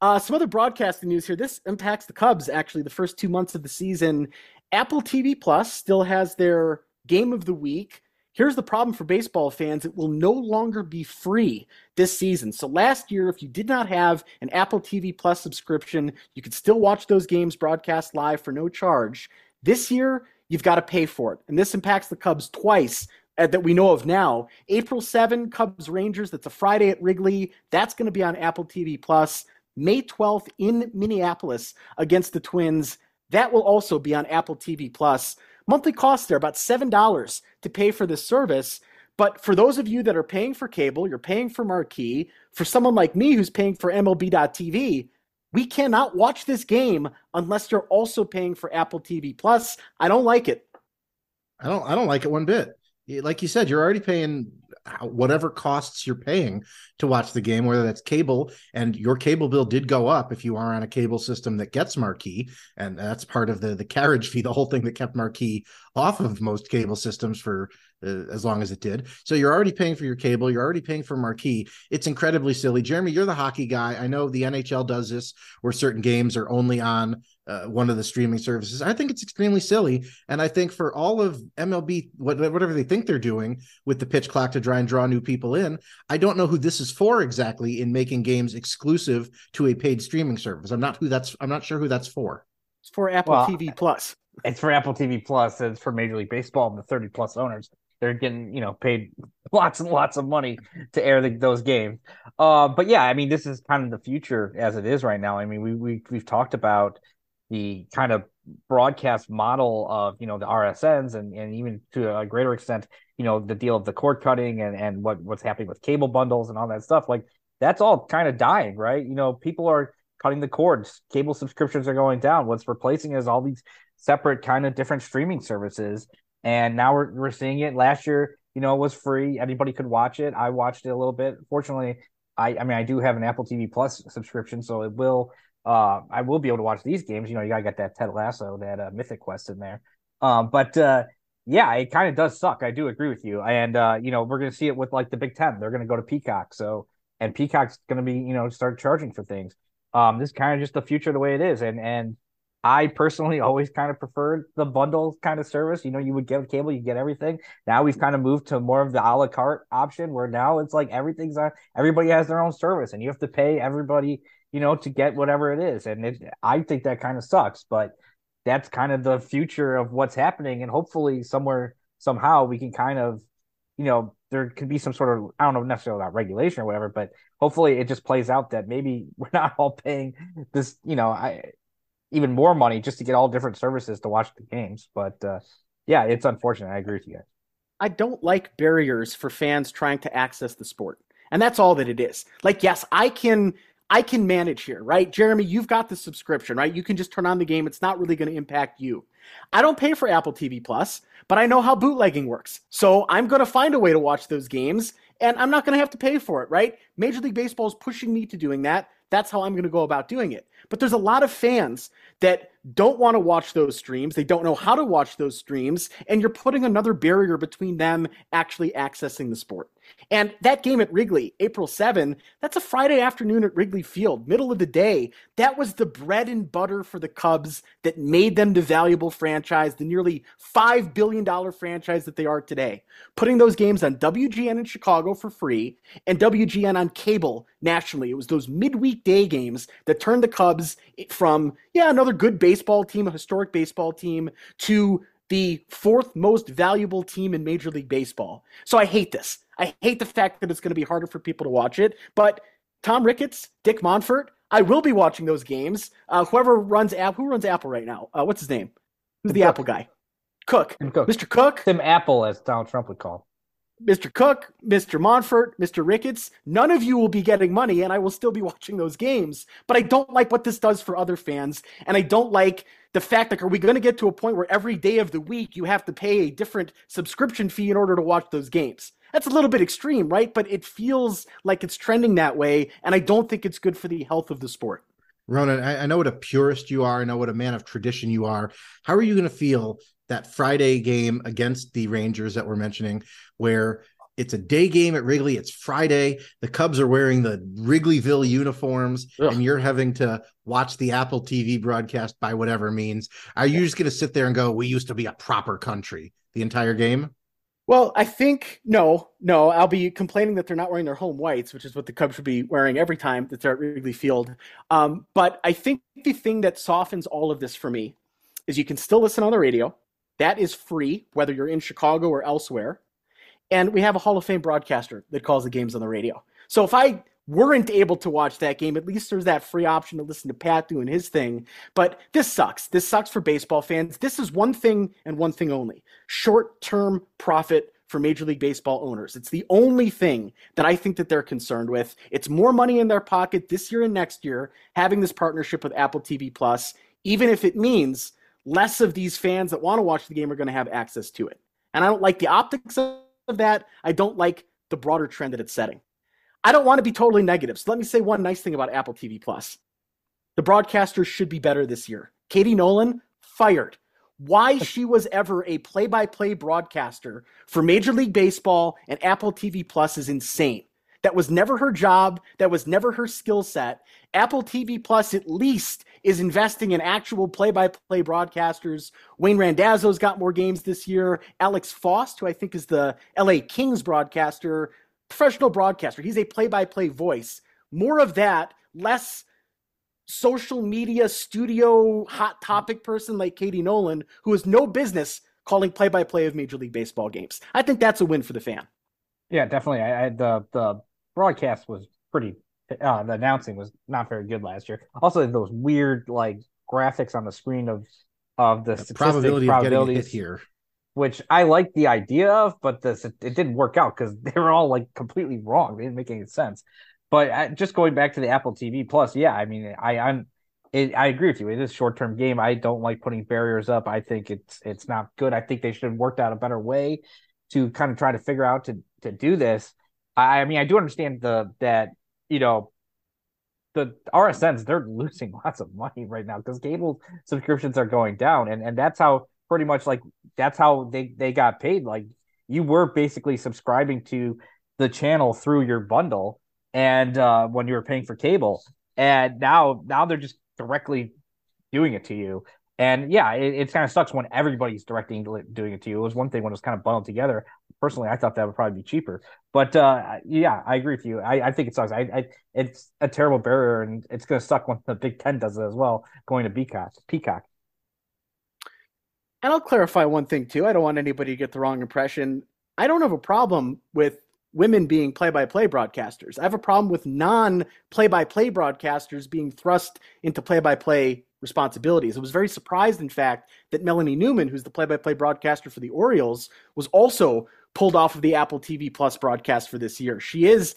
Uh, some other broadcasting news here. This impacts the Cubs, actually, the first two months of the season. Apple TV Plus still has their game of the week. Here's the problem for baseball fans it will no longer be free this season. So, last year, if you did not have an Apple TV Plus subscription, you could still watch those games broadcast live for no charge. This year, you've got to pay for it. And this impacts the Cubs twice uh, that we know of now. April 7, Cubs Rangers, that's a Friday at Wrigley. That's going to be on Apple TV Plus. May 12th in Minneapolis against the Twins. That will also be on Apple TV Plus. Monthly cost there about $7 to pay for this service. But for those of you that are paying for cable, you're paying for marquee. For someone like me who's paying for MLB.TV, we cannot watch this game unless you're also paying for Apple TV Plus. I don't like it. I don't I don't like it one bit. Like you said, you're already paying whatever costs you're paying to watch the game, whether that's cable, and your cable bill did go up if you are on a cable system that gets Marquee, and that's part of the the carriage fee, the whole thing that kept Marquee off of most cable systems for uh, as long as it did. So you're already paying for your cable, you're already paying for marquee. It's incredibly silly. Jeremy, you're the hockey guy. I know the NHL does this where certain games are only on uh, one of the streaming services. I think it's extremely silly, and I think for all of MLB, whatever they think they're doing with the pitch clock to try and draw new people in, I don't know who this is for exactly in making games exclusive to a paid streaming service. I'm not who that's. I'm not sure who that's for. It's for Apple well, TV Plus. It's for Apple TV Plus. It's for Major League Baseball and the 30 plus owners they're getting you know paid lots and lots of money to air the, those games. Uh, but yeah, I mean, this is kind of the future as it is right now. I mean, we we we've talked about the kind of broadcast model of you know the RSNs and and even to a greater extent, you know, the deal of the cord cutting and and what what's happening with cable bundles and all that stuff. Like that's all kind of dying, right? You know, people are cutting the cords. Cable subscriptions are going down. What's replacing is all these separate kind of different streaming services. And now we're we're seeing it. Last year, you know, it was free. Anybody could watch it. I watched it a little bit. Fortunately, I I mean I do have an Apple TV Plus subscription, so it will uh I will be able to watch these games. You know, you gotta get that Ted Lasso, that uh, Mythic Quest in there. Um, but uh yeah, it kind of does suck. I do agree with you. And uh, you know, we're gonna see it with like the Big Ten. They're gonna go to Peacock. So and Peacock's gonna be, you know, start charging for things. Um, this is kind of just the future the way it is. And and I personally always kind of preferred the bundle kind of service. You know, you would get cable, you get everything. Now we've kind of moved to more of the a la carte option where now it's like everything's on everybody has their own service and you have to pay everybody, you know, to get whatever it is. And it, I think that kind of sucks, but that's kind of the future of what's happening. And hopefully somewhere, somehow we can kind of, you know, there could be some sort of, I don't know necessarily about regulation or whatever, but hopefully it just plays out that maybe we're not all paying this, you know, I, even more money just to get all different services to watch the games. But uh, yeah, it's unfortunate. I agree with you guys. I don't like barriers for fans trying to access the sport. And that's all that it is. Like, yes, I can I can manage here, right? Jeremy, you've got the subscription, right? You can just turn on the game. It's not really going to impact you. I don't pay for Apple TV Plus, but I know how bootlegging works. So I'm going to find a way to watch those games and I'm not going to have to pay for it, right? Major League Baseball is pushing me to doing that. That's how I'm going to go about doing it. But there's a lot of fans that don't want to watch those streams. They don't know how to watch those streams. And you're putting another barrier between them actually accessing the sport. And that game at Wrigley, April 7, that's a Friday afternoon at Wrigley Field, middle of the day. That was the bread and butter for the Cubs that made them the valuable franchise, the nearly $5 billion franchise that they are today. Putting those games on WGN in Chicago for free and WGN on cable nationally. It was those midweek day games that turned the Cubs from, yeah, another good baseball team, a historic baseball team, to the fourth most valuable team in Major League Baseball. So I hate this. I hate the fact that it's going to be harder for people to watch it. But Tom Ricketts, Dick Monfort, I will be watching those games. Uh, whoever runs Apple, who runs Apple right now? Uh, what's his name? Who's the Cook. Apple guy? Cook. Cook. Mr. Cook. Tim Apple, as Donald Trump would call. Mr. Cook, Mr. Monfort, Mr. Ricketts, none of you will be getting money, and I will still be watching those games. But I don't like what this does for other fans, and I don't like the fact that are we going to get to a point where every day of the week you have to pay a different subscription fee in order to watch those games? That's a little bit extreme, right? But it feels like it's trending that way, and I don't think it's good for the health of the sport. Ronan, I, I know what a purist you are. I know what a man of tradition you are. How are you going to feel that Friday game against the Rangers that we're mentioning, where it's a day game at Wrigley. It's Friday. The Cubs are wearing the Wrigleyville uniforms, Ugh. and you're having to watch the Apple TV broadcast by whatever means. Are you just going to sit there and go, "We used to be a proper country" the entire game? Well, I think no, no. I'll be complaining that they're not wearing their home whites, which is what the Cubs should be wearing every time that they're at Wrigley Field. Um, but I think the thing that softens all of this for me is you can still listen on the radio. That is free, whether you're in Chicago or elsewhere. And we have a Hall of Fame broadcaster that calls the games on the radio. So if I weren't able to watch that game, at least there's that free option to listen to Pat doing his thing. But this sucks. This sucks for baseball fans. This is one thing and one thing only short term profit for Major League Baseball owners. It's the only thing that I think that they're concerned with. It's more money in their pocket this year and next year having this partnership with Apple TV Plus, even if it means less of these fans that want to watch the game are going to have access to it. And I don't like the optics of that. I don't like the broader trend that it's setting. I don't want to be totally negative. So let me say one nice thing about Apple TV Plus. The broadcasters should be better this year. Katie Nolan fired. Why she was ever a play-by-play broadcaster for Major League Baseball and Apple TV Plus is insane. That was never her job. That was never her skill set. Apple TV Plus at least is investing in actual play-by-play broadcasters. Wayne Randazzo's got more games this year. Alex Faust, who I think is the LA Kings broadcaster, professional broadcaster. He's a play-by-play voice. More of that, less social media studio hot topic person like Katie Nolan, who has no business calling play-by-play of Major League Baseball games. I think that's a win for the fan. Yeah, definitely. I, I the the broadcast was pretty. Uh, the announcing was not very good last year. Also, those weird like graphics on the screen of of the, the probability of getting hit here, which I like the idea of, but this it didn't work out because they were all like completely wrong. They didn't make any sense. But uh, just going back to the Apple TV Plus, yeah, I mean, I I'm it, I agree with you. It is a short term game. I don't like putting barriers up. I think it's it's not good. I think they should have worked out a better way to kind of try to figure out to to do this. I, mean, I do understand the that you know the RSNs they're losing lots of money right now because cable subscriptions are going down, and and that's how pretty much like that's how they they got paid. Like you were basically subscribing to the channel through your bundle, and uh, when you were paying for cable, and now now they're just directly doing it to you. And yeah, it, it kind of sucks when everybody's directing doing it to you. It was one thing when it was kind of bundled together. Personally, I thought that would probably be cheaper. But uh, yeah, I agree with you. I, I think it sucks. I, I, it's a terrible barrier, and it's going to suck when the Big Ten does it as well, going to Peacock. Peacock. And I'll clarify one thing too. I don't want anybody to get the wrong impression. I don't have a problem with women being play-by-play broadcasters. I have a problem with non-play-by-play broadcasters being thrust into play-by-play responsibilities. I was very surprised, in fact, that Melanie Newman, who's the play-by-play broadcaster for the Orioles, was also pulled off of the Apple TV Plus broadcast for this year. She is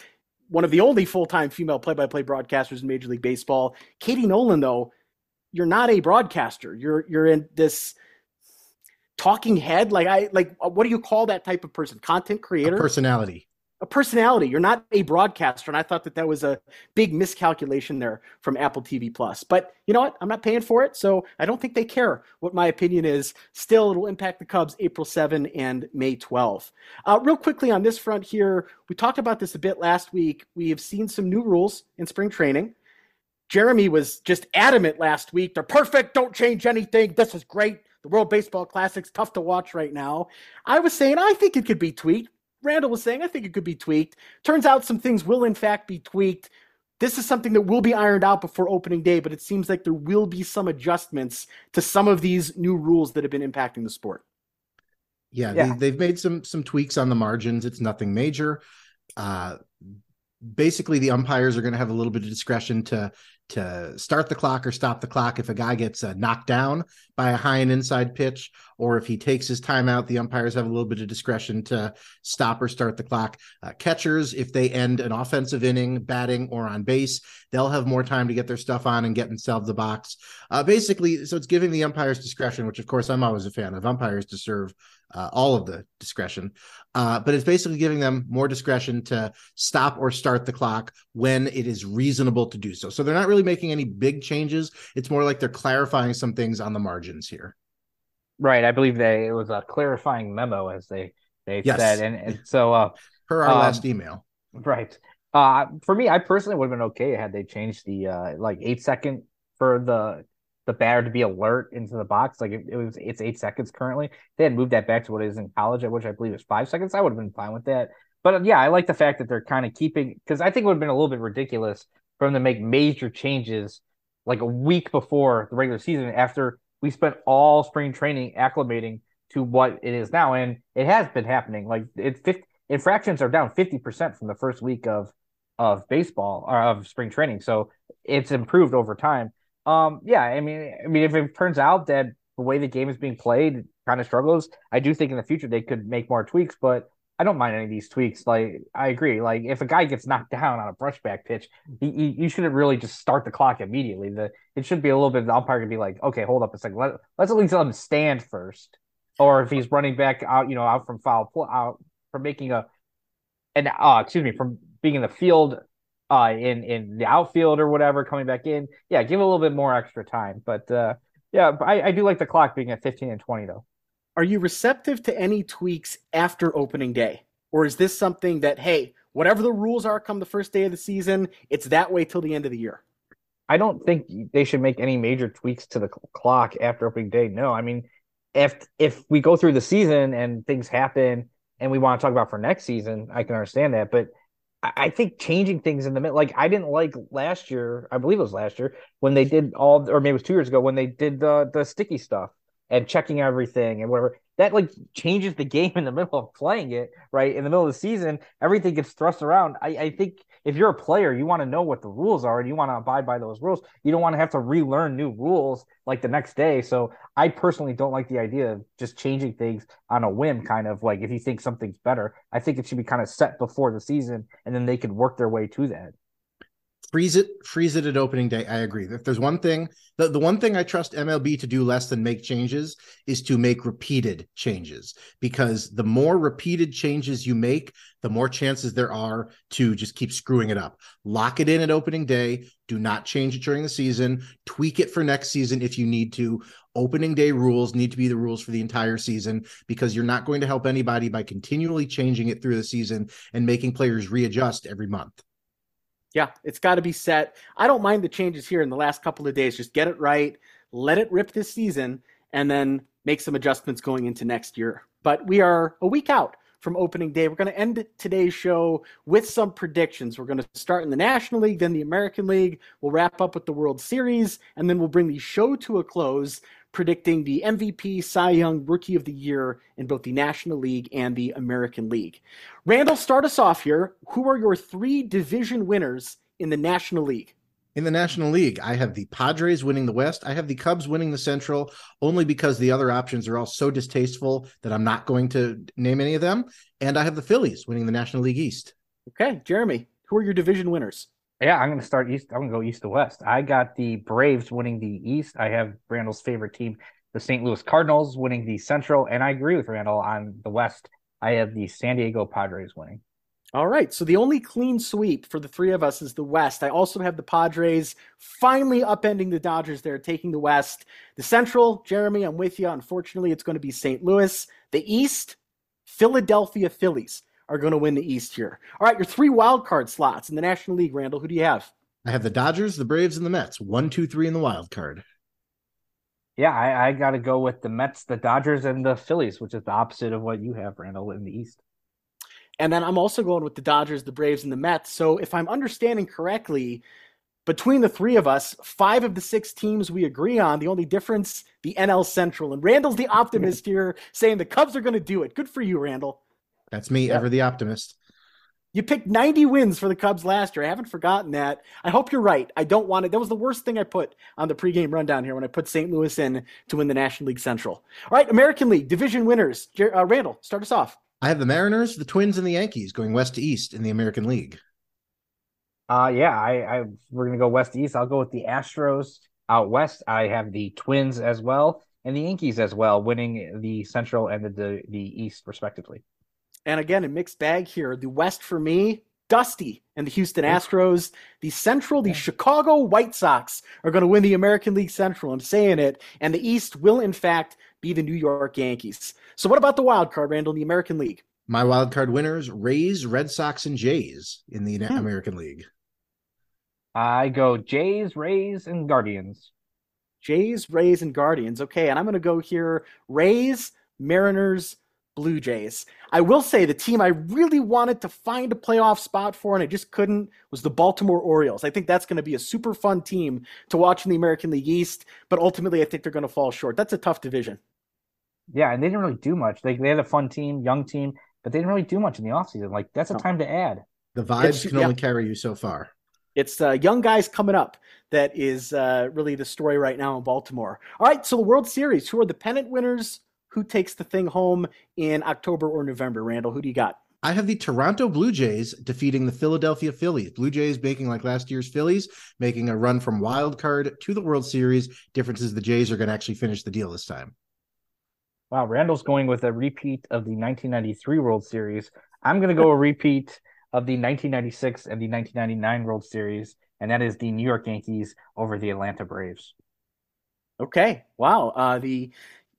one of the only full-time female play-by-play broadcasters in Major League Baseball. Katie Nolan, though, you're not a broadcaster. You're you're in this talking head. Like I like what do you call that type of person? Content creator, a personality a personality. You're not a broadcaster, and I thought that that was a big miscalculation there from Apple TV Plus. But you know what? I'm not paying for it, so I don't think they care what my opinion is. Still, it'll impact the Cubs April 7 and May 12. Uh, real quickly on this front here, we talked about this a bit last week. We have seen some new rules in spring training. Jeremy was just adamant last week. They're perfect. Don't change anything. This is great. The World Baseball Classic's tough to watch right now. I was saying I think it could be tweaked. Randall was saying, I think it could be tweaked. Turns out some things will, in fact, be tweaked. This is something that will be ironed out before opening day, but it seems like there will be some adjustments to some of these new rules that have been impacting the sport. Yeah, yeah. They, have made some some tweaks on the margins. It's nothing major. Uh, basically, the umpires are going to have a little bit of discretion to to start the clock or stop the clock if a guy gets uh, knocked down by a high and inside pitch, or if he takes his timeout, the umpires have a little bit of discretion to stop or start the clock. Uh, catchers, if they end an offensive inning, batting or on base, they'll have more time to get their stuff on and get themselves the box. Uh, basically, so it's giving the umpires discretion, which of course I'm always a fan of. Umpires deserve uh, all of the discretion, uh, but it's basically giving them more discretion to stop or start the clock when it is reasonable to do so. So they're not really making any big changes. It's more like they're clarifying some things on the margins here. Right. I believe they it was a clarifying memo, as they they yes. said, and, and so uh, per our um, last email. Right. Uh, for me, I personally would have been okay had they changed the uh, like eight second for the the batter to be alert into the box. Like it, it, was, it's eight seconds currently. They had moved that back to what it is in college, which I believe is five seconds. I would have been fine with that. But yeah, I like the fact that they're kind of keeping because I think it would have been a little bit ridiculous for them to make major changes like a week before the regular season after we spent all spring training acclimating to what it is now, and it has been happening. Like it, 50, infractions are down fifty percent from the first week of of baseball or of spring training, so it's improved over time. Um, yeah, I mean, I mean, if it turns out that the way the game is being played kind of struggles, I do think in the future they could make more tweaks. But I don't mind any of these tweaks. Like I agree. Like if a guy gets knocked down on a brushback pitch, he, he, you shouldn't really just start the clock immediately. The it should be a little bit. The umpire can be like, okay, hold up a second. Let, let's at least let him stand first. Or if he's running back out, you know, out from foul out from making a, and uh, excuse me, from being in the field uh, in in the outfield or whatever coming back in. Yeah, give a little bit more extra time. But uh, yeah, I, I do like the clock being at 15 and 20 though. Are you receptive to any tweaks after opening day? Or is this something that, hey, whatever the rules are come the first day of the season, it's that way till the end of the year? I don't think they should make any major tweaks to the clock after opening day. No, I mean, if if we go through the season and things happen and we want to talk about for next season, I can understand that. But I think changing things in the middle, like I didn't like last year. I believe it was last year when they did all, or maybe it was two years ago when they did the the sticky stuff and checking everything and whatever. That like changes the game in the middle of playing it, right? In the middle of the season, everything gets thrust around. I, I think if you're a player, you want to know what the rules are and you want to abide by those rules. You don't want to have to relearn new rules like the next day. So I personally don't like the idea of just changing things on a whim, kind of like if you think something's better. I think it should be kind of set before the season and then they can work their way to that freeze it freeze it at opening day. I agree. If there's one thing the, the one thing i trust mlb to do less than make changes is to make repeated changes because the more repeated changes you make the more chances there are to just keep screwing it up. Lock it in at opening day. Do not change it during the season. Tweak it for next season if you need to. Opening day rules need to be the rules for the entire season because you're not going to help anybody by continually changing it through the season and making players readjust every month yeah, it's got to be set. I don't mind the changes here in the last couple of days. Just get it right, let it rip this season, and then make some adjustments going into next year. But we are a week out from opening day. We're going to end today's show with some predictions. We're going to start in the National League, then the American League. We'll wrap up with the World Series, and then we'll bring the show to a close predicting the MVP, Cy Young, Rookie of the Year in both the National League and the American League. Randall, start us off here. Who are your three division winners in the National League? In the National League, I have the Padres winning the West. I have the Cubs winning the Central, only because the other options are all so distasteful that I'm not going to name any of them. And I have the Phillies winning the National League East. Okay, Jeremy, who are your division winners? Yeah, I'm going to start east. I'm going to go east to west. I got the Braves winning the East. I have Randall's favorite team, the St. Louis Cardinals, winning the Central, and I agree with Randall on the West. I have the San Diego Padres winning. All right, so the only clean sweep for the three of us is the West. I also have the Padres finally upending the Dodgers there, taking the West. The Central, Jeremy, I'm with you. Unfortunately, it's going to be St. Louis. The East, Philadelphia Phillies are going to win the East here. All right, your three wild card slots in the National League, Randall. Who do you have? I have the Dodgers, the Braves, and the Mets. One, two, three in the wild card. Yeah, I, I got to go with the Mets, the Dodgers, and the Phillies, which is the opposite of what you have, Randall, in the East. And then I'm also going with the Dodgers, the Braves, and the Mets. So if I'm understanding correctly, between the three of us, five of the six teams we agree on. The only difference, the NL Central. And Randall's the optimist here, saying the Cubs are going to do it. Good for you, Randall. That's me, ever the optimist. You picked 90 wins for the Cubs last year. I haven't forgotten that. I hope you're right. I don't want it. That was the worst thing I put on the pregame rundown here when I put St. Louis in to win the National League Central. All right, American League division winners. Uh, Randall, start us off. I have the Mariners, the Twins, and the Yankees going west to east in the American League. Uh yeah, I, I we're gonna go west to east. I'll go with the Astros out west. I have the Twins as well, and the Yankees as well, winning the Central and the the, the East respectively. And again, a mixed bag here. The West for me, Dusty and the Houston Astros. The Central, the Chicago White Sox are going to win the American League Central. I'm saying it. And the East will, in fact, be the New York Yankees. So, what about the wild card, Randall, in the American League? My wild card winners: Rays, Red Sox, and Jays in the hmm. American League. I go Jays, Rays, and Guardians. Jays, Rays, and Guardians. Okay, and I'm going to go here: Rays, Mariners, Blue Jays. I will say the team I really wanted to find a playoff spot for and I just couldn't was the Baltimore Orioles. I think that's going to be a super fun team to watch in the American League East, but ultimately I think they're going to fall short. That's a tough division. Yeah, and they didn't really do much. They, they had a fun team, young team, but they didn't really do much in the offseason. Like, that's a no. time to add. The vibes it's, can yeah. only carry you so far. It's uh, young guys coming up that is uh, really the story right now in Baltimore. All right, so the World Series, who are the pennant winners? Who takes the thing home in October or November? Randall, who do you got? I have the Toronto Blue Jays defeating the Philadelphia Phillies. Blue Jays making like last year's Phillies, making a run from wild card to the World Series. Difference is the Jays are going to actually finish the deal this time. Wow, Randall's going with a repeat of the 1993 World Series. I'm going to go a repeat of the 1996 and the 1999 World Series, and that is the New York Yankees over the Atlanta Braves. Okay, wow. Uh, the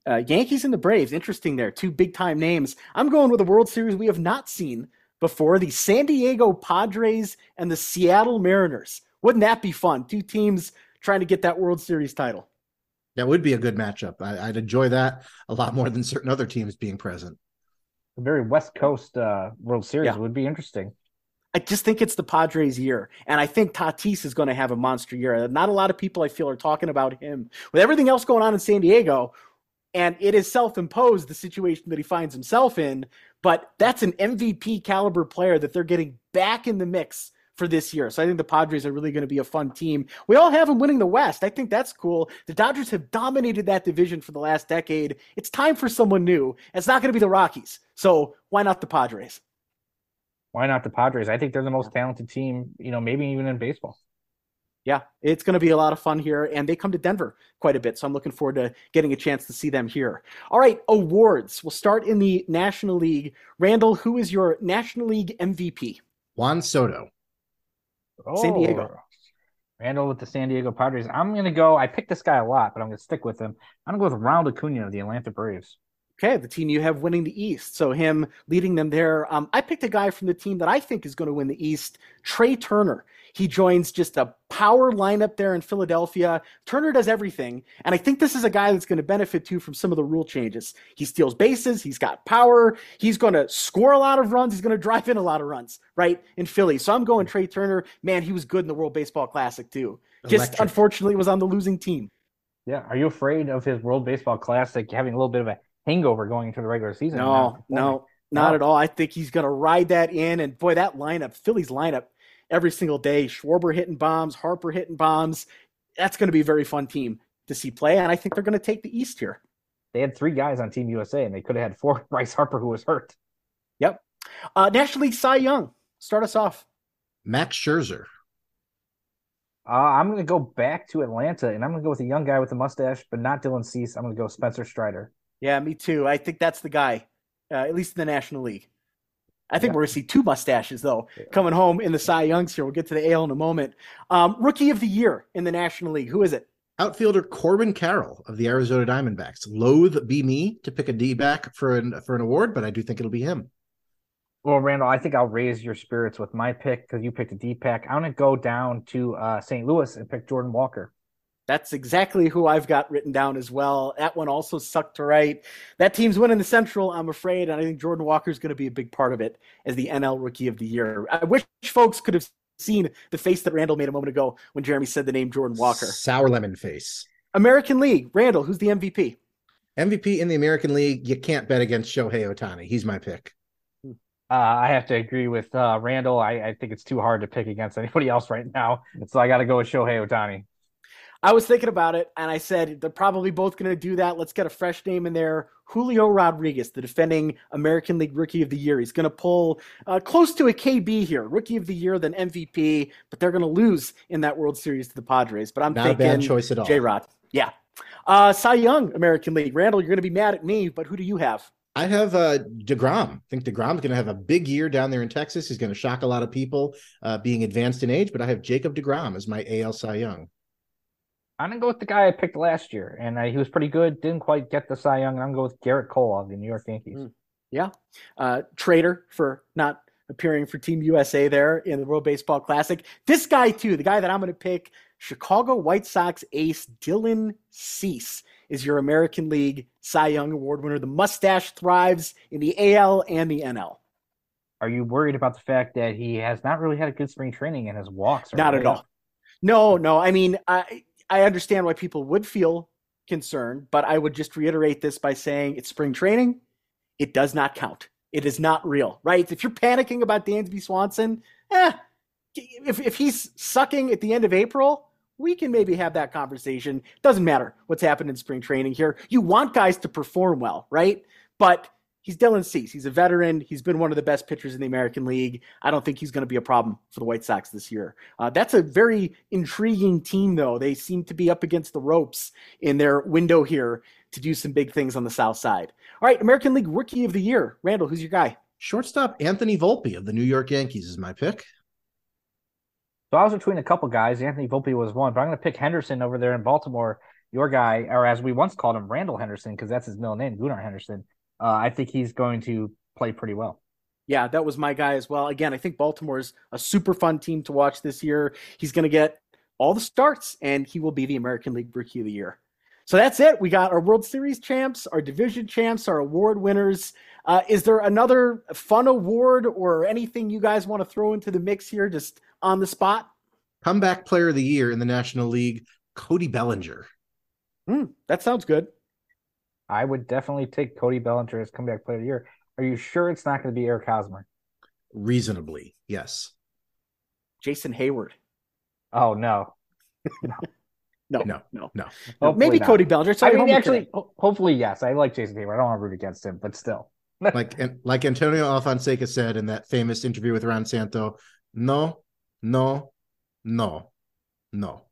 uh, Yankees and the Braves, interesting there. Two big time names. I'm going with a World Series we have not seen before the San Diego Padres and the Seattle Mariners. Wouldn't that be fun? Two teams trying to get that World Series title. That would be a good matchup. I, would enjoy that a lot more than certain other teams being present. A very West Coast uh, World Series yeah. would be interesting. I just think it's the Padres' year, and I think Tatis is going to have a monster year. Not a lot of people I feel are talking about him with everything else going on in San Diego and it is self-imposed the situation that he finds himself in. But that's an MVP caliber player that they're getting back in the mix for this year. So I think the Padres are really going to be a fun team. We all have them winning the West. I think that's cool. The Dodgers have dominated that division for the last decade. It's time for someone new. It's not going to be the Rockies. So why not the Padres? Why not the Padres? I think they're the most talented team, you know, maybe even in baseball. Yeah, it's going to be a lot of fun here, and they come to Denver quite a bit, so I'm looking forward to getting a chance to see them here. All right, awards. We'll start in the National League. Randall, who is your National League MVP? Juan Soto. Oh, San Diego. Randall with the San Diego Padres. I'm going to go. I picked this guy a lot, but I'm going to stick with him. I'm going to go with Ronald Acuna of the Atlanta Braves. Okay, the team you have winning the East. So him leading them there. Um, I picked a guy from the team that I think is going to win the East, Trea Turner. He joins just a power lineup there in Philadelphia. Turner does everything. And I think this is a guy that's going to benefit too from some of the rule changes. He steals bases. He's got power. He's going to score a lot of runs. He's going to drive in a lot of runs, right? In Philly. So I'm going Trea Turner. Man, he was good in the World Baseball Classic too. Just Electric. unfortunately was on the losing team. Yeah. Are you afraid of his World Baseball Classic having a little bit of a hangover going into the regular season? No, no, not No. at all. I think he's going to ride that in. And boy, that lineup, Philly's lineup, every single day, Schwarber hitting bombs, Harper hitting bombs. That's going to be a very fun team to see play. And I think they're going to take the East here. They had three guys on Team USA, and they could have had four. Bryce Harper, who was hurt. Yep. Uh, National League Cy Young. Start us off. Max Scherzer. Uh, I'm going to go back to Atlanta, and I'm going to go with a young guy with a mustache, but not Dylan Cease. I'm going to go Spencer Strider. Yeah, me too. I think that's the guy, uh, at least in the National League. I think Yeah. we're going to see two mustaches, though, coming home in the Cy Youngs here. We'll get to the AL in a moment. Um, rookie of the Year in the National League. Who is it? Outfielder Corbin Carroll of the Arizona Diamondbacks. Loathe be me to pick a D back for an for an award, but I do think it'll be him. Well, Randall, I think I'll raise your spirits with my pick because you picked a D pack. I'm going to go down to uh, St. Louis and pick Jordan Walker. That's exactly who I've got written down as well. That one also sucked to write. That team's winning the Central, I'm afraid, and I think Jordan Walker's going to be a big part of it as the NL Rookie of the Year. I wish folks could have seen the face that Randall made a moment ago when Jeremy said the name Jordan Walker. Sour lemon face. American League, Randall, who's the MVP? MVP in the American League. You can't bet against Shohei Ohtani. He's my pick. Uh, I have to agree with uh, Randall. I, I think it's too hard to pick against anybody else right now. So I got to go with Shohei Ohtani. I was thinking about it, and I said they're probably both going to do that. Let's get a fresh name in there. Julio Rodriguez, the defending American League Rookie of the Year. He's going to pull uh, close to a KB here, Rookie of the Year, then MVP, but they're going to lose in that World Series to the Padres. But I'm Not a thinking bad choice at all. J Rod. Yeah. Uh, Cy Young, American League. Randall, you're going to be mad at me, but who do you have? I have uh, deGrom. I think deGrom's going to have a big year down there in Texas. He's going to shock a lot of people, uh, being advanced in age. But I have Jacob deGrom as my AL Cy Young. I'm going to go with the guy I picked last year, and uh, he was pretty good. Didn't quite get the Cy Young. I'm going to go with Gerrit Cole of the New York Yankees. Mm. Yeah. Uh, traitor for not appearing for Team USA there in the World Baseball Classic. This guy, too, the guy that I'm going to pick, Chicago White Sox ace Dylan Cease, is your American League Cy Young Award winner. The mustache thrives in the AL and the NL. Are you worried about the fact that he has not really had a good spring training and his walks are Not at all. No, no. I mean, I I understand why people would feel concerned, but I would just reiterate this by saying it's spring training. It does not count. It is not real, right? If you're panicking about Dansby Swanson, eh, if if he's sucking at the end of April, we can maybe have that conversation. Doesn't matter what's happened in spring training here. You want guys to perform well, right? But he's Dylan Cease. He's a veteran. He's been one of the best pitchers in the American League. I don't think he's going to be a problem for the White Sox this year. Uh, that's a very intriguing team, though. They seem to be up against the ropes in their window here to do some big things on the South Side. All right, American League Rookie of the Year. Randall, who's your guy? Shortstop Anthony Volpe of the New York Yankees is my pick. So I was between a couple guys. Anthony Volpe was one, but I'm going to pick Henderson over there in Baltimore. Your guy, or as we once called him, Randall Henderson, because that's his middle name, Gunnar Henderson. Uh, I think he's going to play pretty well. Yeah, that was my guy as well. Again, I think Baltimore's a super fun team to watch this year. He's going to get all the starts, and he will be the American League Rookie of the Year. So that's it. We got our World Series champs, our division champs, our award winners. Uh, is there another fun award or anything you guys want to throw into the mix here, just on the spot? Comeback Player of the Year in the National League, Cody Bellinger. Hmm, that sounds good. I would definitely take Cody Bellinger as comeback player of the year. Are you sure it's not going to be Eric Hosmer? Reasonably, yes. Jason Heyward. Oh no. No. No, No. no, No. no. Maybe not. Cody Bellinger. I mean, actually, ho- hopefully, yes. I like Jason Heyward. I don't want to root against him, but still. like and like Antonio Alfonseca said in that famous interview with Ron Santo, no, no, no, no.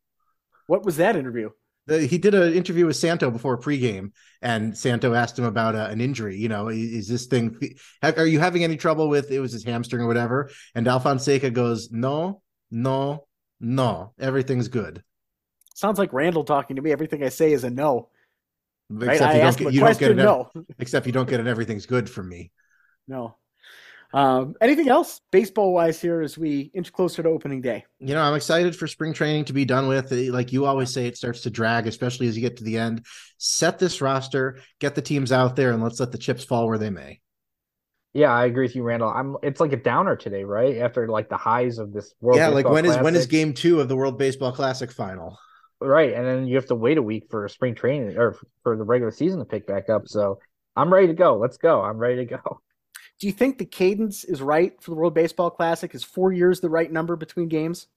what was that interview? The- he did an interview with Santo before pregame, and Santo asked him about uh, an injury. You know, is, is this thing? Have, are you having any trouble with it? Was his hamstring or whatever? And Alfonseca goes, no, no, no. Everything's good. Sounds like Randall talking to me. Everything I say is a no. Right? Except I you don't get you don't get an, no, except you don't get an everything's good from me. no. Um, anything else baseball wise here as we inch closer to opening day? you know, I'm excited for spring training to be done with. Like you always say, it starts to drag, especially as you get to the end. Set this roster, get the teams out there, and let's let the chips fall where they may. Yeah, I agree with you, Randall. I'm. It's like a downer today, right? After like the highs of this World. yeah, like Baseball when is when is game two of the World Baseball Classic final? right? And then you have to wait a week for spring training or for the regular season to pick back up. So I'm ready to go. Let's go. I'm ready to go. Do you think the cadence is right for the World Baseball Classic? Is four years the right number between games?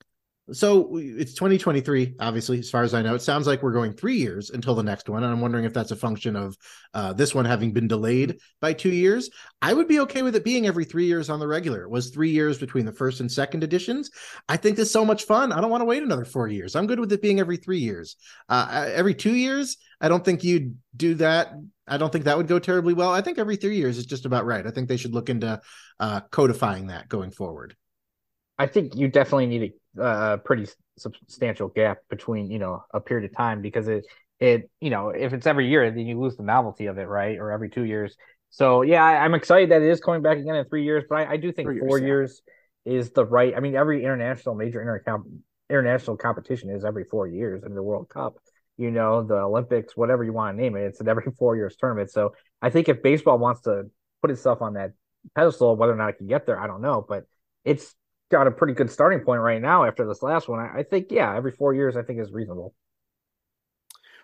So it's 2023, obviously, as far as I know. It sounds like we're going three years until the next one. And I'm wondering if that's a function of uh, this one having been delayed by two years. I would be okay with it being every three years on the regular. It was three years between the first and second editions. I think this is so much fun. I don't want to wait another four years. I'm good with it being every three years. Uh, every two years, I don't think you'd do that. I don't think that would go terribly well. I think every three years is just about right. I think they should look into uh, codifying that going forward. I think you definitely need a uh, pretty substantial gap between you know a period of time because it it you know if it's every year then you lose the novelty of it right or every two years. So yeah, I, I'm excited that it is coming back again in three years, but I, I do think Three years, four yeah. years is the right. I mean, every international major intercom international competition is every four years, and the World Cup, you know, the Olympics, whatever you want to name it, it's an every four years tournament. So I think if baseball wants to put itself on that pedestal, whether or not it can get there, I don't know, but it's got a pretty good starting point right now after this last one. I, I think, yeah, every four years, I think is reasonable.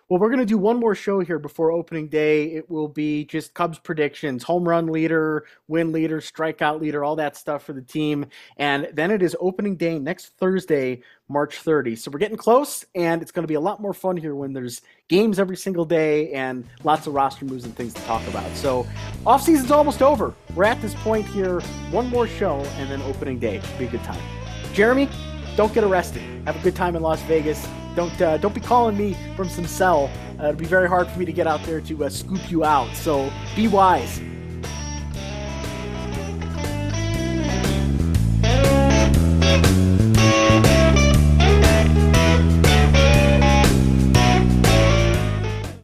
Well, we're going to do one more show here before opening day. It will be just Cubs predictions, home run leader, win leader, strikeout leader, all that stuff for the team. And then it is opening day next Thursday, March 30. So we're getting close, and it's going to be a lot more fun here when there's games every single day and lots of roster moves and things to talk about. So off season's almost over. We're at this point here. One more show, and then opening day. Should be a good time. Jeremy, don't get arrested. Have a good time in Las Vegas. Don't uh, don't be calling me from some cell. Uh, it'll be very hard for me to get out there to uh, scoop you out. So be wise.